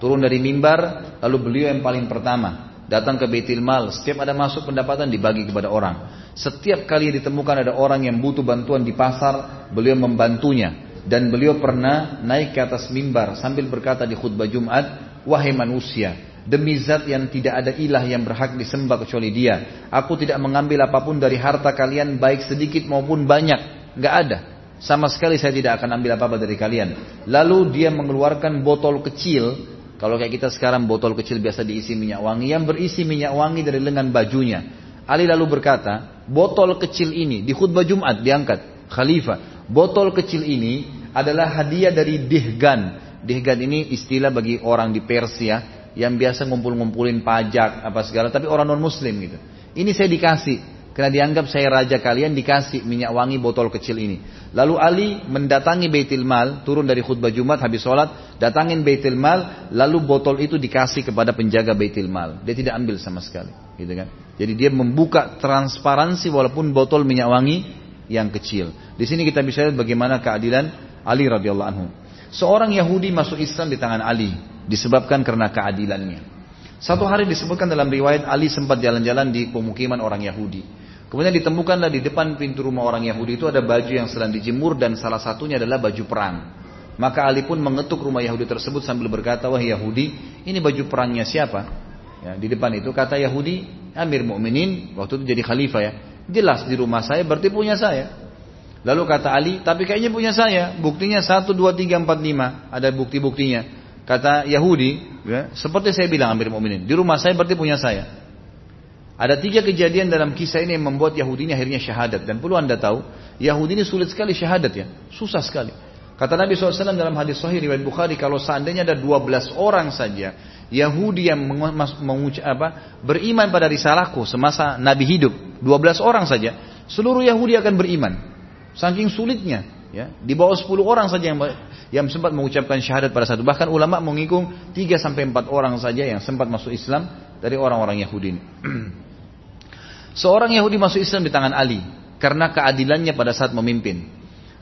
Turun dari mimbar, lalu beliau yang paling pertama datang ke Baitul Mal. Setiap ada masuk pendapatan dibagi kepada orang. Setiap kali ditemukan ada orang yang butuh bantuan di pasar, beliau membantunya. Dan beliau pernah naik ke atas mimbar sambil berkata di khutbah Jumat, wahai manusia, Demi zat yang tidak ada ilah yang berhak disembah kecuali dia. Aku tidak mengambil apa pun dari harta kalian baik sedikit maupun banyak. Gak ada. Sama sekali saya tidak akan ambil apa-apa dari kalian. Lalu dia mengeluarkan botol kecil. Kalau kayak kita sekarang botol kecil biasa diisi minyak wangi. Yang berisi minyak wangi dari lengan bajunya. Ali lalu berkata, botol kecil ini di khutbah Jumat diangkat. Khalifah, botol kecil ini adalah hadiah dari Dihgan. Dihgan ini istilah bagi orang di Persia yang biasa ngumpul-ngumpulin pajak apa segala tapi orang non muslim gitu. Ini saya dikasih karena dianggap saya raja kalian dikasih minyak wangi botol kecil ini. Lalu Ali mendatangi Baitul Mal, turun dari khutbah Jumat habis sholat, datangin Baitul Mal, lalu botol itu dikasih kepada penjaga Baitul Mal. Dia tidak ambil sama sekali, gitu kan? Jadi dia membuka transparansi walaupun botol minyak wangi yang kecil. Di sini kita bisa lihat bagaimana keadilan Ali radhiyallahu anhu. Seorang Yahudi masuk Islam di tangan Ali disebabkan karena keadilannya. Satu hari disebutkan dalam riwayat Ali sempat jalan-jalan di pemukiman orang Yahudi. Kemudian ditemukanlah di depan pintu rumah orang Yahudi itu ada baju yang sedang dijemur dan salah satunya adalah baju perang. Maka Ali pun mengetuk rumah Yahudi tersebut sambil berkata, wah Yahudi, ini baju perangnya siapa? Ya, di depan itu kata Yahudi, Amir Mukminin waktu itu jadi khalifah ya. Jelas di rumah saya berarti punya saya. Lalu kata Ali, tapi kayaknya punya saya. Buktinya satu, dua, tiga, empat, lima. Ada bukti-buktinya. Kata Yahudi, ya, seperti saya bilang Amir Mu'minin, di rumah saya berarti punya saya. Ada tiga kejadian dalam kisah ini yang membuat Yahudi ini akhirnya syahadat. Dan perlu anda tahu, Yahudi ini sulit sekali syahadat ya. Susah sekali. Kata Nabi SAW dalam hadis sahih riwayat Bukhari, kalau seandainya ada 12 orang saja Yahudi yang mengucap apa, beriman pada risalahku semasa Nabi hidup, 12 orang saja, seluruh Yahudi akan beriman. Saking sulitnya. Ya, di bawah 10 orang saja yang yang sempat mengucapkan syahadat pada satu. Bahkan ulama mengikung 3 sampai 4 orang saja yang sempat masuk Islam dari orang-orang Yahudi ini. Seorang Yahudi masuk Islam di tangan Ali karena keadilannya pada saat memimpin.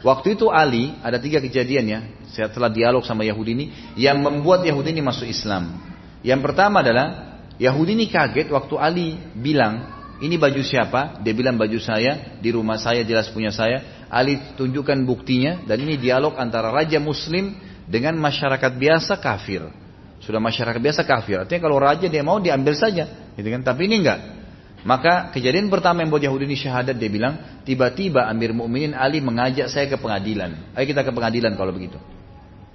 Waktu itu Ali ada tiga kejadian ya setelah dialog sama Yahudi ini yang membuat Yahudi ini masuk Islam. Yang pertama adalah Yahudi ini kaget waktu Ali bilang ini baju siapa? Dia bilang baju saya di rumah saya jelas punya saya. Ali tunjukkan buktinya dan ini dialog antara raja muslim dengan masyarakat biasa kafir. Sudah masyarakat biasa kafir. Artinya kalau raja dia mau diambil saja, gitu kan? Tapi ini enggak. Maka kejadian pertama yang buat Yahudi ini syahadat dia bilang, tiba-tiba Amir Mukminin Ali mengajak saya ke pengadilan. Ayo kita ke pengadilan kalau begitu.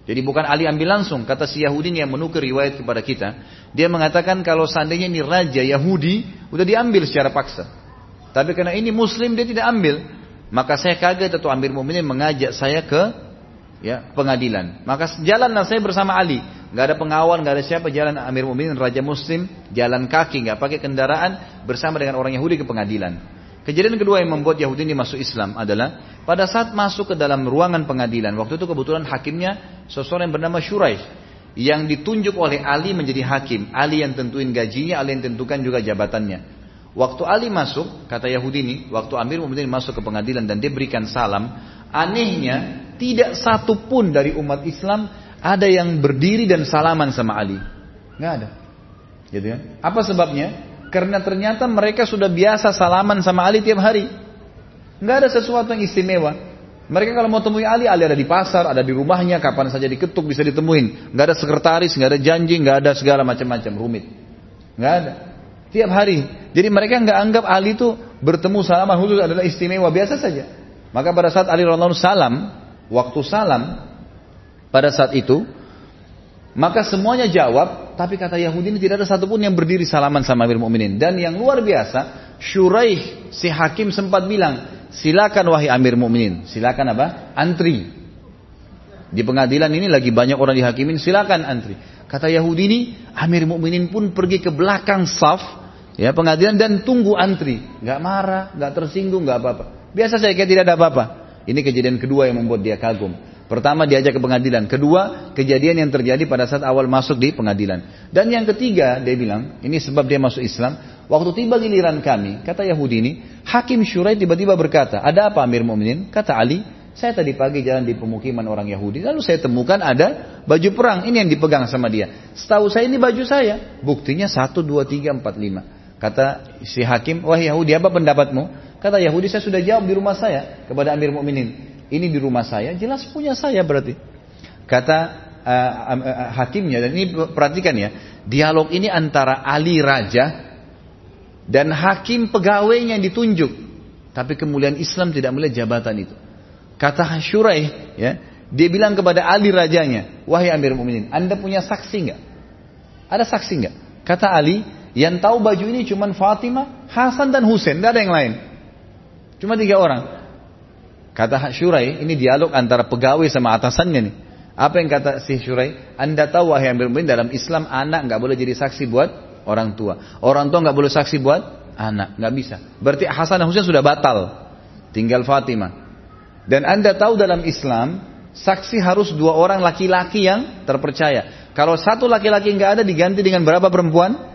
Jadi bukan Ali ambil langsung, kata si Yahudi yang menukar riwayat kepada kita. Dia mengatakan kalau seandainya ini raja Yahudi, udah diambil secara paksa. Tapi karena ini Muslim dia tidak ambil. Maka saya kaget atau Amir Mu'minin mengajak saya ke ya pengadilan. Maka jalanlah saya bersama Ali. Gak ada pengawal, gak ada siapa jalan Amir Mu'minin Raja Muslim jalan kaki, gak pakai kendaraan bersama dengan orang Yahudi ke pengadilan. Kejadian kedua yang membuat Yahudi ini masuk Islam adalah pada saat masuk ke dalam ruangan pengadilan. Waktu itu kebetulan hakimnya seseorang yang bernama Shuraih yang ditunjuk oleh Ali menjadi hakim. Ali yang tentuin gajinya, Ali yang tentukan juga jabatannya. Waktu Ali masuk, kata Yahudi ini, waktu Amir Mu'minin masuk ke pengadilan dan dia berikan salam, anehnya tidak satu pun dari umat Islam ada yang berdiri dan salaman sama Ali. Nggak ada. Gitu kan? Apa sebabnya? Karena ternyata mereka sudah biasa salaman sama Ali tiap hari. Nggak ada sesuatu yang istimewa. Mereka kalau mau temui Ali, Ali ada di pasar, ada di rumahnya, kapan saja diketuk bisa ditemuin. Nggak ada sekretaris, nggak ada janji, nggak ada segala macam-macam rumit. Nggak ada. Tiap hari. Jadi mereka nggak anggap Ali itu bertemu salaman khusus adalah istimewa biasa saja. Maka pada saat Ali radhiallahu salam, waktu salam pada saat itu maka semuanya jawab, tapi kata Yahudi ini tidak ada satupun yang berdiri salaman sama Amir Mukminin. Dan yang luar biasa, Shuraih si hakim sempat bilang, silakan wahai Amir Mukminin, silakan apa? Antri. Di pengadilan ini lagi banyak orang dihakimin, silakan antri. Kata Yahudi ini, Amir Mukminin pun pergi ke belakang saf, ya pengadilan dan tunggu antri. Gak marah, gak tersinggung, gak apa-apa. Biasa saja kayak tidak ada apa-apa. Ini kejadian kedua yang membuat dia kagum. Pertama diajak ke pengadilan. Kedua, kejadian yang terjadi pada saat awal masuk di pengadilan. Dan yang ketiga, dia bilang, ini sebab dia masuk Islam. Waktu tiba giliran kami, kata Yahudi ini, Hakim Syurai tiba-tiba berkata, ada apa Amir Mu'minin? Kata Ali, saya tadi pagi jalan di pemukiman orang Yahudi, lalu saya temukan ada baju perang, ini yang dipegang sama dia. Setahu saya ini baju saya, buktinya satu, dua, tiga, empat, lima. Kata si hakim, wah Yahudi apa pendapatmu? Kata Yahudi saya sudah jawab di rumah saya kepada Amir Mu'minin ini di rumah saya, jelas punya saya berarti. Kata uh, uh, hakimnya, dan ini perhatikan ya, dialog ini antara Ali Raja dan hakim pegawainya yang ditunjuk. Tapi kemuliaan Islam tidak melihat jabatan itu. Kata Syuraih, ya, dia bilang kepada Ali rajanya, wahai Amir Mu'minin, anda punya saksi nggak? Ada saksi nggak? Kata Ali, yang tahu baju ini cuma Fatimah, Hasan dan Husain, tidak ada yang lain. Cuma tiga orang. Kata Syurai, ini dialog antara pegawai sama atasannya nih. Apa yang kata si Syurai? Anda tahu wahai yang bermain dalam Islam anak nggak boleh jadi saksi buat orang tua. Orang tua nggak boleh saksi buat anak, nggak bisa. Berarti Hasan dan Husain sudah batal. Tinggal Fatimah. Dan Anda tahu dalam Islam saksi harus dua orang laki-laki yang terpercaya. Kalau satu laki-laki nggak ada diganti dengan berapa perempuan?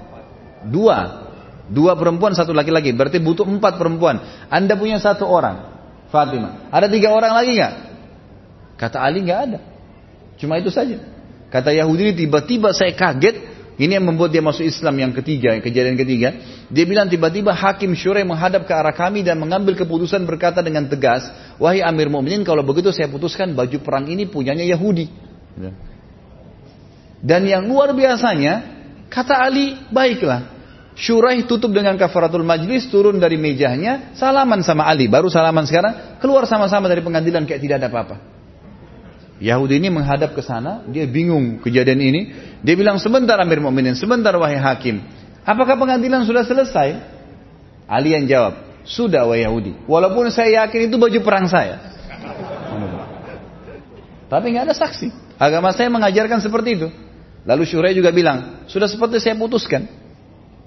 Dua. Dua perempuan, satu laki-laki. Berarti butuh empat perempuan. Anda punya satu orang. Fatimah. Ada tiga orang lagi nggak? Kata Ali nggak ada. Cuma itu saja. Kata Yahudi tiba-tiba saya kaget. Ini yang membuat dia masuk Islam yang ketiga, yang kejadian ketiga. Dia bilang tiba-tiba Hakim Syurai menghadap ke arah kami dan mengambil keputusan berkata dengan tegas, wahai Amir Mu'minin kalau begitu saya putuskan baju perang ini punyanya Yahudi. Dan yang luar biasanya, kata Ali, baiklah, Syuraih tutup dengan kafaratul majlis, turun dari mejanya, salaman sama Ali. Baru salaman sekarang, keluar sama-sama dari pengadilan kayak tidak ada apa-apa. Yahudi ini menghadap ke sana, dia bingung kejadian ini. Dia bilang, sebentar Amir Mu'minin, sebentar wahai hakim. Apakah pengadilan sudah selesai? Ali yang jawab, sudah wahai Yahudi. Walaupun saya yakin itu baju perang saya. Tapi nggak ada saksi. Agama saya mengajarkan seperti itu. Lalu Syurai juga bilang, sudah seperti saya putuskan.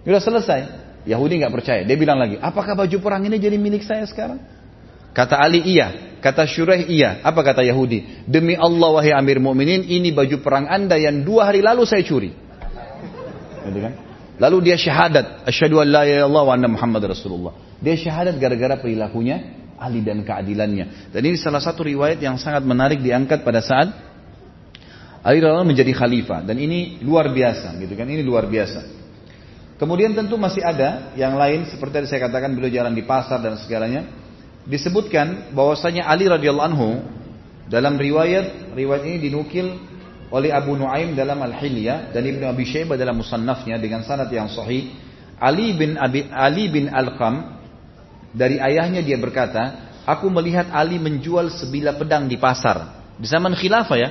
Sudah selesai. Yahudi nggak percaya. Dia bilang lagi, apakah baju perang ini jadi milik saya sekarang? Kata Ali iya, kata Syuraih iya. Apa kata Yahudi? Demi Allah wahai Amir Mu'minin, ini baju perang anda yang dua hari lalu saya curi. Kan? Lalu dia syahadat, asyhadu an la ilaha wa anna Muhammad Rasulullah. Dia syahadat gara-gara perilakunya Ali dan keadilannya. Dan ini salah satu riwayat yang sangat menarik diangkat pada saat Ali radhiyallahu menjadi khalifah dan ini luar biasa gitu kan ini luar biasa. Kemudian tentu masih ada yang lain seperti yang saya katakan beliau jalan di pasar dan segalanya. Disebutkan bahwasanya Ali radhiyallahu anhu dalam riwayat riwayat ini dinukil oleh Abu Nuaim dalam Al-Hilyah dan Ibnu Abi Syaibah dalam musannafnya dengan sanad yang sahih. Ali bin Abi, Ali bin dari ayahnya dia berkata, "Aku melihat Ali menjual sebilah pedang di pasar." Di zaman khilafah ya.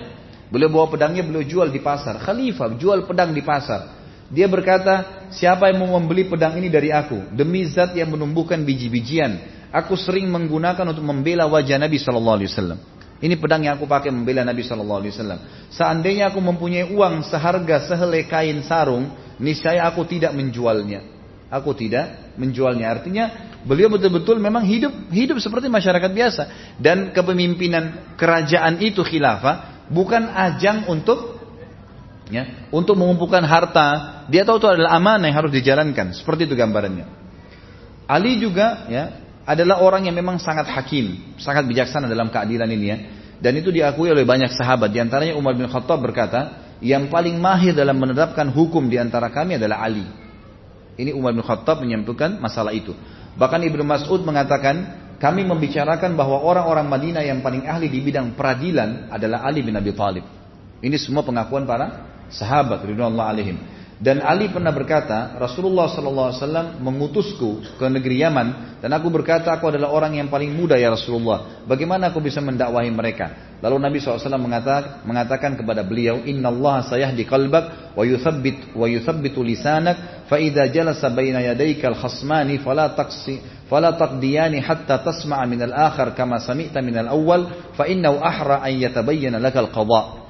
Beliau bawa pedangnya beliau jual di pasar. Khalifah jual pedang di pasar. Dia berkata, siapa yang mau membeli pedang ini dari aku? Demi zat yang menumbuhkan biji-bijian. Aku sering menggunakan untuk membela wajah Nabi Shallallahu Alaihi Wasallam. Ini pedang yang aku pakai membela Nabi Shallallahu Alaihi Wasallam. Seandainya aku mempunyai uang seharga sehelai kain sarung, niscaya aku tidak menjualnya. Aku tidak menjualnya. Artinya beliau betul-betul memang hidup hidup seperti masyarakat biasa dan kepemimpinan kerajaan itu khilafah bukan ajang untuk ya, untuk mengumpulkan harta. Dia tahu itu adalah amanah yang harus dijalankan. Seperti itu gambarannya. Ali juga ya adalah orang yang memang sangat hakim, sangat bijaksana dalam keadilan ini ya. Dan itu diakui oleh banyak sahabat. Di antaranya Umar bin Khattab berkata, yang paling mahir dalam menerapkan hukum di antara kami adalah Ali. Ini Umar bin Khattab menyampaikan masalah itu. Bahkan Ibnu Mas'ud mengatakan, kami membicarakan bahwa orang-orang Madinah yang paling ahli di bidang peradilan adalah Ali bin Abi Thalib. Ini semua pengakuan para sahabat ridwanullah alaihim. Dan Ali pernah berkata, Rasulullah SAW mengutusku ke negeri Yaman dan aku berkata aku adalah orang yang paling muda ya Rasulullah. Bagaimana aku bisa mendakwahi mereka? Lalu Nabi SAW mengatakan, kepada beliau, Inna Allah sayahdi qalbak wa yuthabbit wa yuthabbitu lisanak fa idza jalasa baina yadayka al-khasmani fala taqsi fala taqdiyani tasma'a min al-akhar kama sami'ta min al-awwal fa innahu ahra an yatabayyana laka al-qada'.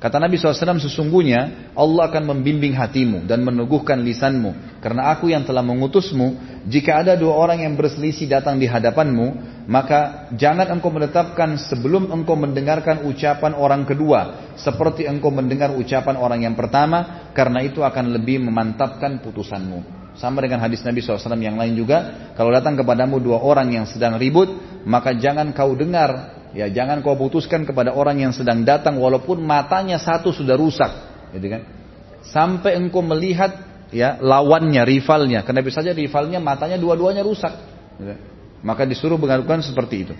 Kata Nabi SAW sesungguhnya Allah akan membimbing hatimu dan meneguhkan lisanmu. Karena aku yang telah mengutusmu, jika ada dua orang yang berselisih datang di hadapanmu, maka jangan engkau menetapkan sebelum engkau mendengarkan ucapan orang kedua. Seperti engkau mendengar ucapan orang yang pertama, karena itu akan lebih memantapkan putusanmu. Sama dengan hadis Nabi SAW yang lain juga, kalau datang kepadamu dua orang yang sedang ribut, maka jangan kau dengar Ya jangan kau putuskan kepada orang yang sedang datang walaupun matanya satu sudah rusak, gitu kan? Sampai engkau melihat ya lawannya, rivalnya. Karena bisa saja rivalnya matanya dua-duanya rusak. Gitu. Maka disuruh mengadukan seperti itu.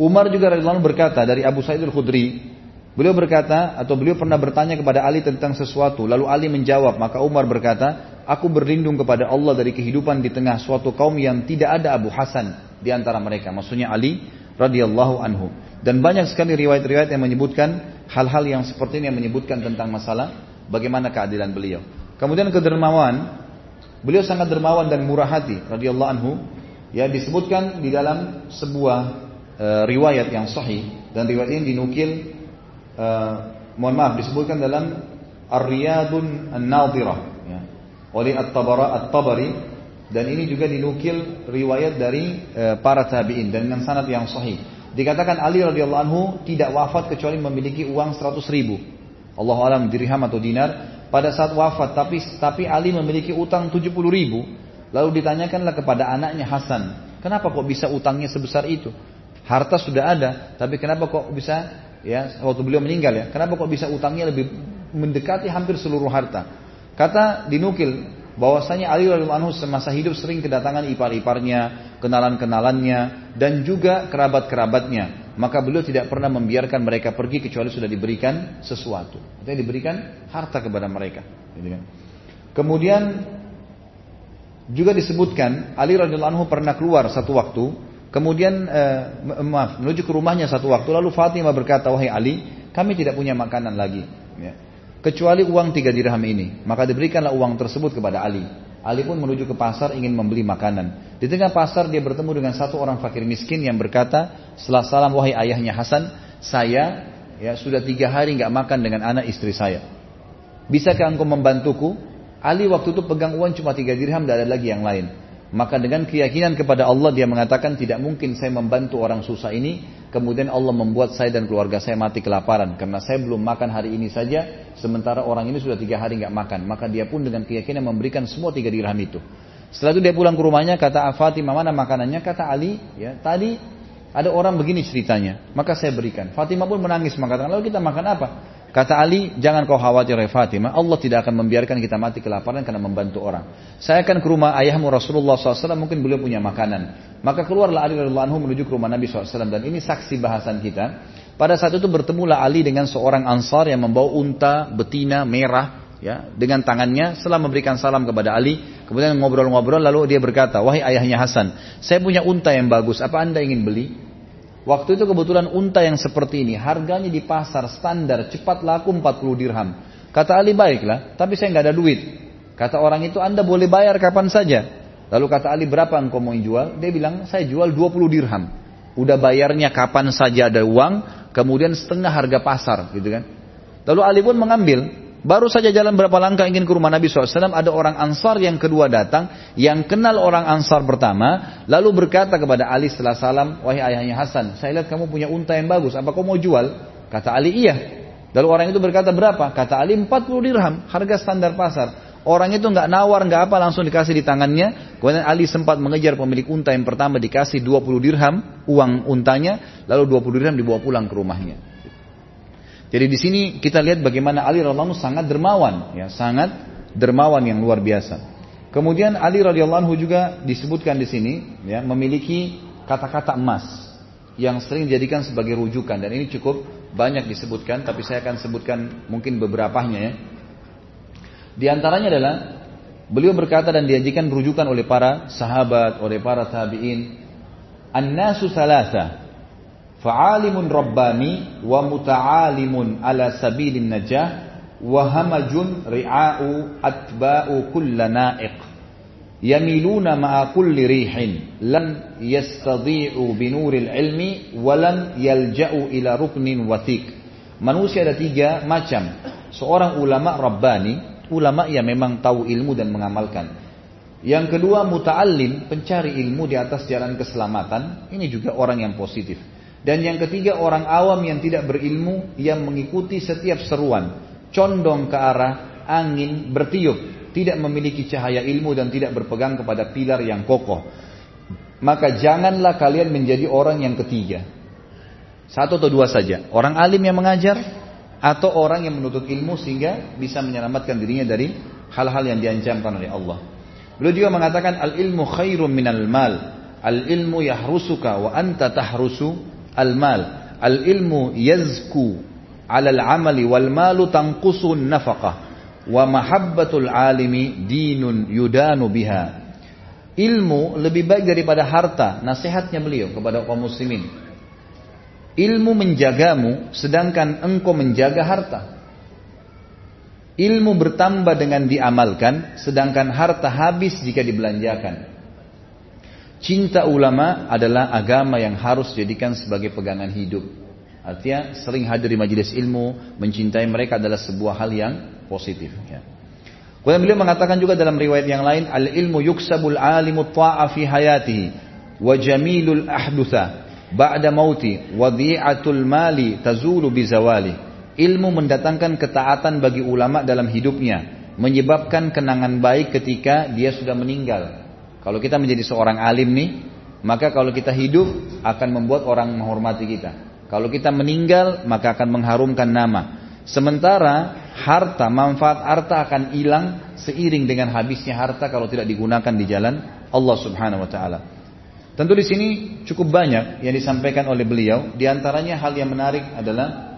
Umar juga radhiyallahu berkata dari Abu Sa'id al-Khudri, beliau berkata atau beliau pernah bertanya kepada Ali tentang sesuatu, lalu Ali menjawab, maka Umar berkata, aku berlindung kepada Allah dari kehidupan di tengah suatu kaum yang tidak ada Abu Hasan di antara mereka. Maksudnya Ali radhiyallahu anhu. Dan banyak sekali riwayat-riwayat yang menyebutkan hal-hal yang seperti ini yang menyebutkan tentang masalah bagaimana keadilan beliau. Kemudian kedermawan, beliau sangat dermawan dan murah hati radhiyallahu anhu. Ya disebutkan di dalam sebuah e, riwayat yang sahih dan riwayat ini dinukil e, mohon maaf disebutkan dalam Ar-Riyadun An-Nadhirah oleh At-Tabari dan ini juga dinukil riwayat dari e, para tabi'in dan dengan sanad yang sahih. Dikatakan Ali radhiyallahu anhu tidak wafat kecuali memiliki uang 100 ribu. Allah alam dirham atau dinar pada saat wafat tapi tapi Ali memiliki utang 70 ribu. Lalu ditanyakanlah kepada anaknya Hasan, kenapa kok bisa utangnya sebesar itu? Harta sudah ada, tapi kenapa kok bisa ya waktu beliau meninggal ya? Kenapa kok bisa utangnya lebih mendekati hampir seluruh harta? Kata dinukil bahwasanya Ali radhiyallahu anhu semasa hidup sering kedatangan ipar-iparnya, kenalan-kenalannya dan juga kerabat-kerabatnya. Maka beliau tidak pernah membiarkan mereka pergi kecuali sudah diberikan sesuatu. Artinya diberikan harta kepada mereka. Gitu kan. Kemudian juga disebutkan Ali radhiyallahu anhu pernah keluar satu waktu, kemudian eh, maaf menuju ke rumahnya satu waktu lalu Fatimah berkata wahai Ali, kami tidak punya makanan lagi. Ya kecuali uang tiga dirham ini. Maka diberikanlah uang tersebut kepada Ali. Ali pun menuju ke pasar ingin membeli makanan. Di tengah pasar dia bertemu dengan satu orang fakir miskin yang berkata, setelah salam wahai ayahnya Hasan, saya ya sudah tiga hari nggak makan dengan anak istri saya. Bisakah engkau membantuku? Ali waktu itu pegang uang cuma tiga dirham, tidak ada lagi yang lain. Maka dengan keyakinan kepada Allah dia mengatakan tidak mungkin saya membantu orang susah ini. Kemudian Allah membuat saya dan keluarga saya mati kelaparan. Karena saya belum makan hari ini saja. Sementara orang ini sudah tiga hari nggak makan. Maka dia pun dengan keyakinan memberikan semua tiga dirham itu. Setelah itu dia pulang ke rumahnya kata Fatimah mana makanannya? Kata Ali ya tadi ada orang begini ceritanya. Maka saya berikan. Fatimah pun menangis mengatakan lalu kita makan apa? Kata Ali, jangan kau khawatir ya Fatimah, Allah tidak akan membiarkan kita mati kelaparan karena membantu orang. Saya akan ke rumah ayahmu Rasulullah SAW, mungkin beliau punya makanan. Maka keluarlah Ali radhiyallahu anhu menuju ke rumah Nabi SAW dan ini saksi bahasan kita. Pada saat itu bertemulah Ali dengan seorang ansar yang membawa unta betina merah ya dengan tangannya setelah memberikan salam kepada Ali kemudian ngobrol-ngobrol lalu dia berkata wahai ayahnya Hasan saya punya unta yang bagus apa anda ingin beli Waktu itu kebetulan unta yang seperti ini harganya di pasar standar cepat laku 40 dirham. Kata Ali baiklah, tapi saya nggak ada duit. Kata orang itu Anda boleh bayar kapan saja. Lalu kata Ali berapa engkau mau jual? Dia bilang saya jual 20 dirham. Udah bayarnya kapan saja ada uang, kemudian setengah harga pasar gitu kan. Lalu Ali pun mengambil. Baru saja jalan berapa langkah ingin ke rumah Nabi SAW, ada orang Ansar yang kedua datang, yang kenal orang Ansar pertama, lalu berkata kepada Ali setelah salam, wahai ayahnya Hasan, saya lihat kamu punya unta yang bagus, apa kau mau jual? Kata Ali, iya. Lalu orang itu berkata berapa? Kata Ali 40 dirham, harga standar pasar. Orang itu nggak nawar, nggak apa, langsung dikasih di tangannya. Kemudian Ali sempat mengejar pemilik unta yang pertama dikasih 20 dirham uang untanya, lalu 20 dirham dibawa pulang ke rumahnya. Jadi di sini kita lihat bagaimana Ali radhiyallahu sangat dermawan, ya, sangat dermawan yang luar biasa. Kemudian Ali radhiyallahu juga disebutkan di sini, ya, memiliki kata-kata emas yang sering dijadikan sebagai rujukan dan ini cukup banyak disebutkan, tapi saya akan sebutkan mungkin beberapanya ya. Di antaranya adalah beliau berkata dan diajikan rujukan oleh para sahabat, oleh para tabi'in, an-nasu salasa fa'alimun rabbani wa muta'alimun ala sabilin najah wa hamajun ri'a'u atba'u kulla na'iq. Yamiluna ma'a kulli rihin. Lan yastadhi'u binuril ilmi wa lan yalja'u ila ruknin wathik manusia ada tiga macam. Seorang ulama rabbani ulama yang memang tahu ilmu dan mengamalkan. Yang kedua muta'allim pencari ilmu di atas jalan keselamatan. Ini juga orang yang positif dan yang ketiga orang awam yang tidak berilmu yang mengikuti setiap seruan, condong ke arah angin bertiup, tidak memiliki cahaya ilmu dan tidak berpegang kepada pilar yang kokoh. Maka janganlah kalian menjadi orang yang ketiga. Satu atau dua saja. Orang alim yang mengajar atau orang yang menuntut ilmu sehingga bisa menyelamatkan dirinya dari hal-hal yang diancamkan oleh Allah. Beliau juga mengatakan al ilmu khairum minal mal. Al ilmu yahrusuka wa anta tahrusu al-mal. Al-ilmu yazku al amali wal malu tanqusun nafaqah wa mahabbatul alimi dinun yudanu biha. Ilmu lebih baik daripada harta, nasihatnya beliau kepada kaum muslimin. Ilmu menjagamu sedangkan engkau menjaga harta. Ilmu bertambah dengan diamalkan sedangkan harta habis jika dibelanjakan. Cinta ulama adalah agama yang harus dijadikan sebagai pegangan hidup. Artinya sering hadir di majelis ilmu, mencintai mereka adalah sebuah hal yang positif. Ya. Kemudian beliau mengatakan juga dalam riwayat yang lain, al ilmu yuksabul alimu ta'a fi hayatihi wa jamilul ahdutha ba'da mauti wa dhi'atul mali tazulu bizawali. Ilmu mendatangkan ketaatan bagi ulama dalam hidupnya, menyebabkan kenangan baik ketika dia sudah meninggal. Kalau kita menjadi seorang alim nih, maka kalau kita hidup akan membuat orang menghormati kita. Kalau kita meninggal, maka akan mengharumkan nama. Sementara harta, manfaat harta akan hilang seiring dengan habisnya harta kalau tidak digunakan di jalan Allah Subhanahu wa taala. Tentu di sini cukup banyak yang disampaikan oleh beliau. Di antaranya hal yang menarik adalah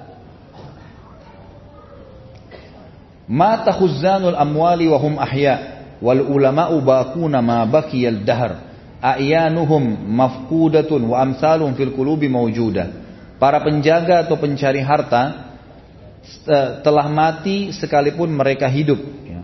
Mata khuzzanul amwali wa hum ahya' wal ulama'u baquna ma baqiyal dahr. A'yanuhum mafqudatun wa amsalun fil qulubi mawjuda. Para penjaga atau pencari harta telah mati sekalipun mereka hidup. Ya.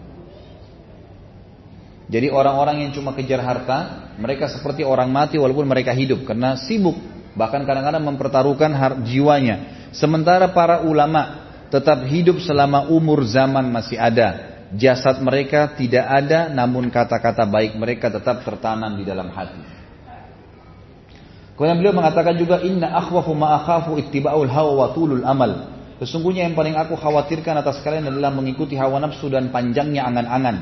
jadi orang-orang yang cuma kejar harta mereka seperti orang mati walaupun mereka hidup karena sibuk bahkan kadang-kadang mempertaruhkan jiwanya. Sementara para ulama tetap hidup selama umur zaman masih ada jasad mereka tidak ada namun kata-kata baik mereka tetap tertanam di dalam hati. Kemudian beliau mengatakan juga inna akhwafu ma akhafu ittiba'ul hawa wa tulul amal. Sesungguhnya yang paling aku khawatirkan atas kalian adalah mengikuti hawa nafsu dan panjangnya angan-angan.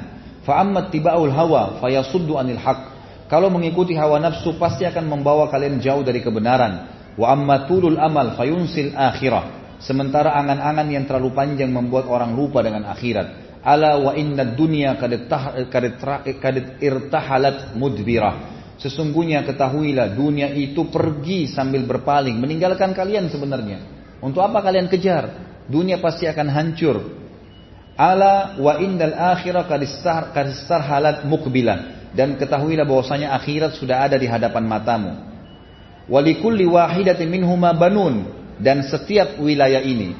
Fa amma ittiba'ul hawa fayasuddu anil haq. Kalau mengikuti hawa nafsu pasti akan membawa kalian jauh dari kebenaran. Wa amma tulul amal fayunsil akhirah. Sementara angan-angan yang terlalu panjang membuat orang lupa dengan akhirat. Ala wa inna dunya kadet irtahalat mudbirah. Sesungguhnya ketahuilah dunia itu pergi sambil berpaling, meninggalkan kalian sebenarnya. Untuk apa kalian kejar? Dunia pasti akan hancur. Ala wa innal akhirah kadistar halat mukbilah. Dan ketahuilah bahwasanya akhirat sudah ada di hadapan matamu. Walikulli wahidatin minhuma banun. Dan setiap wilayah ini,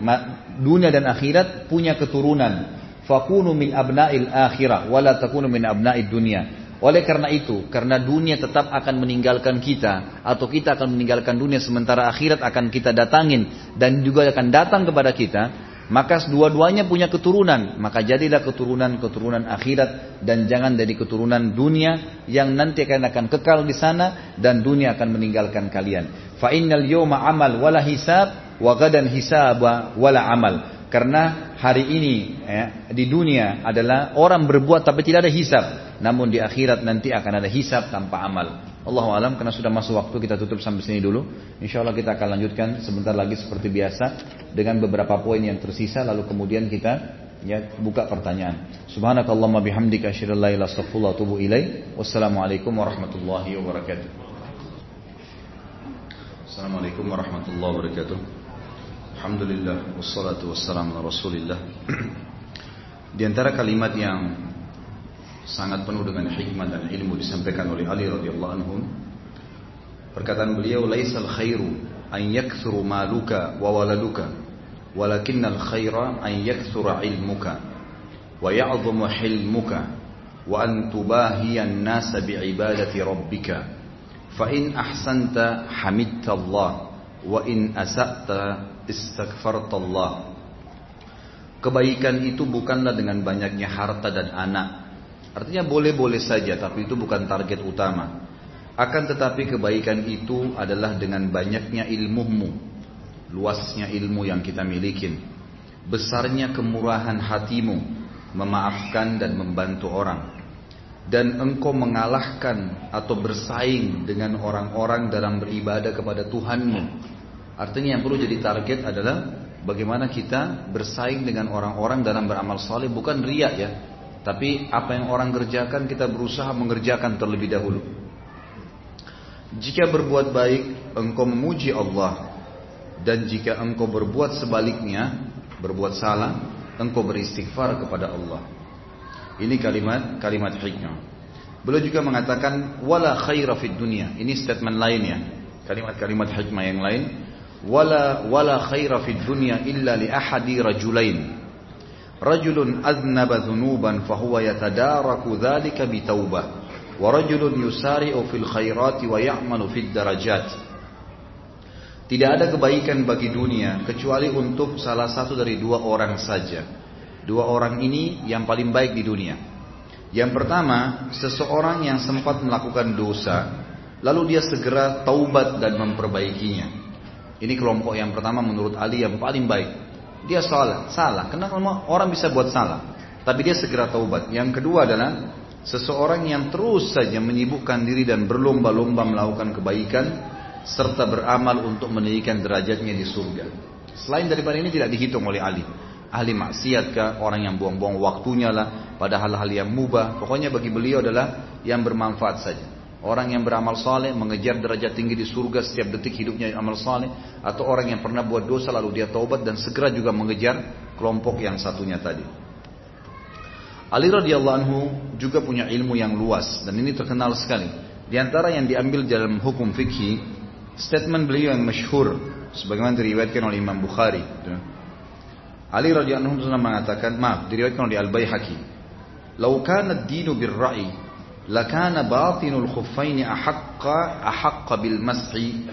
dunia dan akhirat punya keturunan fakunu min abna'il akhirah wala takunu min abna'id dunia. Oleh karena itu, karena dunia tetap akan meninggalkan kita atau kita akan meninggalkan dunia sementara akhirat akan kita datangin dan juga akan datang kepada kita, Maka dua-duanya punya keturunan, maka jadilah keturunan-keturunan akhirat dan jangan jadi keturunan dunia yang nanti akan akan kekal di sana dan dunia akan meninggalkan kalian. Fa innal yawma amal wala hisab wa gadan hisaba wala amal. Karena hari ini ya, di dunia adalah orang berbuat tapi tidak ada hisab. Namun di akhirat nanti akan ada hisab tanpa amal. Allah alam karena sudah masuk waktu kita tutup sampai sini dulu. Insya Allah kita akan lanjutkan sebentar lagi seperti biasa dengan beberapa poin yang tersisa lalu kemudian kita ya buka pertanyaan. Subhanakallahumma bihamdika asyhadu an la. Wassalamualaikum warahmatullahi wabarakatuh. Assalamualaikum warahmatullahi wabarakatuh. Alhamdulillah wassalatu wassalamu ala Rasulillah. Di antara kalimat yang sangat penuh dengan hikmah dan ilmu disampaikan oleh Ali radhiyallahu anhu perkataan beliau laisal khairu an yakthuru maluka wa waladuka walakinnal khaira an yakthura ilmuka wa ya'dhamu hilmuka wa an tubahiyan nasa bi'ibadati rabbika fa in ahsanta hamidta Allah wa in asa'ta istaghfartallah. Kebaikan itu bukanlah dengan banyaknya harta dan anak. Artinya boleh-boleh saja, tapi itu bukan target utama. Akan tetapi kebaikan itu adalah dengan banyaknya ilmumu, luasnya ilmu yang kita miliki, besarnya kemurahan hatimu, memaafkan dan membantu orang, dan engkau mengalahkan atau bersaing dengan orang-orang dalam beribadah kepada Tuhanmu Artinya yang perlu jadi target adalah bagaimana kita bersaing dengan orang-orang dalam beramal saleh bukan riak ya, tapi apa yang orang kerjakan kita berusaha mengerjakan terlebih dahulu. Jika berbuat baik engkau memuji Allah dan jika engkau berbuat sebaliknya, berbuat salah, engkau beristighfar kepada Allah. Ini kalimat kalimat hikmah. Beliau juga mengatakan wala khaira fid dunya. Ini statement lainnya. Kalimat-kalimat hikmah yang lain wala wala khaira fid dunya illa li ahadi rajulain rajulun aznaba dhunuban fahuwa yatadaraku dhalika bitaubah wa rajulun yusari'u fil khairati wa ya'malu fid darajat tidak ada kebaikan bagi dunia kecuali untuk salah satu dari dua orang saja dua orang ini yang paling baik di dunia yang pertama seseorang yang sempat melakukan dosa lalu dia segera taubat dan memperbaikinya ini kelompok yang pertama menurut Ali yang paling baik. Dia salah, salah. Kenapa orang bisa buat salah? Tapi dia segera taubat. Yang kedua adalah seseorang yang terus saja menyibukkan diri dan berlomba-lomba melakukan kebaikan serta beramal untuk meninggikan derajatnya di surga. Selain daripada ini tidak dihitung oleh Ali. Ahli maksiat kah, orang yang buang-buang waktunya lah pada hal-hal yang mubah. Pokoknya bagi beliau adalah yang bermanfaat saja. Orang yang beramal saleh mengejar derajat tinggi di surga setiap detik hidupnya amal saleh atau orang yang pernah buat dosa lalu dia taubat dan segera juga mengejar kelompok yang satunya tadi. Ali radhiyallahu anhu juga punya ilmu yang luas dan ini terkenal sekali. Di antara yang diambil dalam hukum fikih, statement beliau yang masyhur sebagaimana diriwayatkan oleh Imam Bukhari. Ali radhiyallahu anhu mengatakan, maaf, diriwayatkan oleh Al-Baihaqi. "Lau kana ad-dinu bir-ra'i lakana batinul khuffaini ahaqqa ahaqqa bil mas'i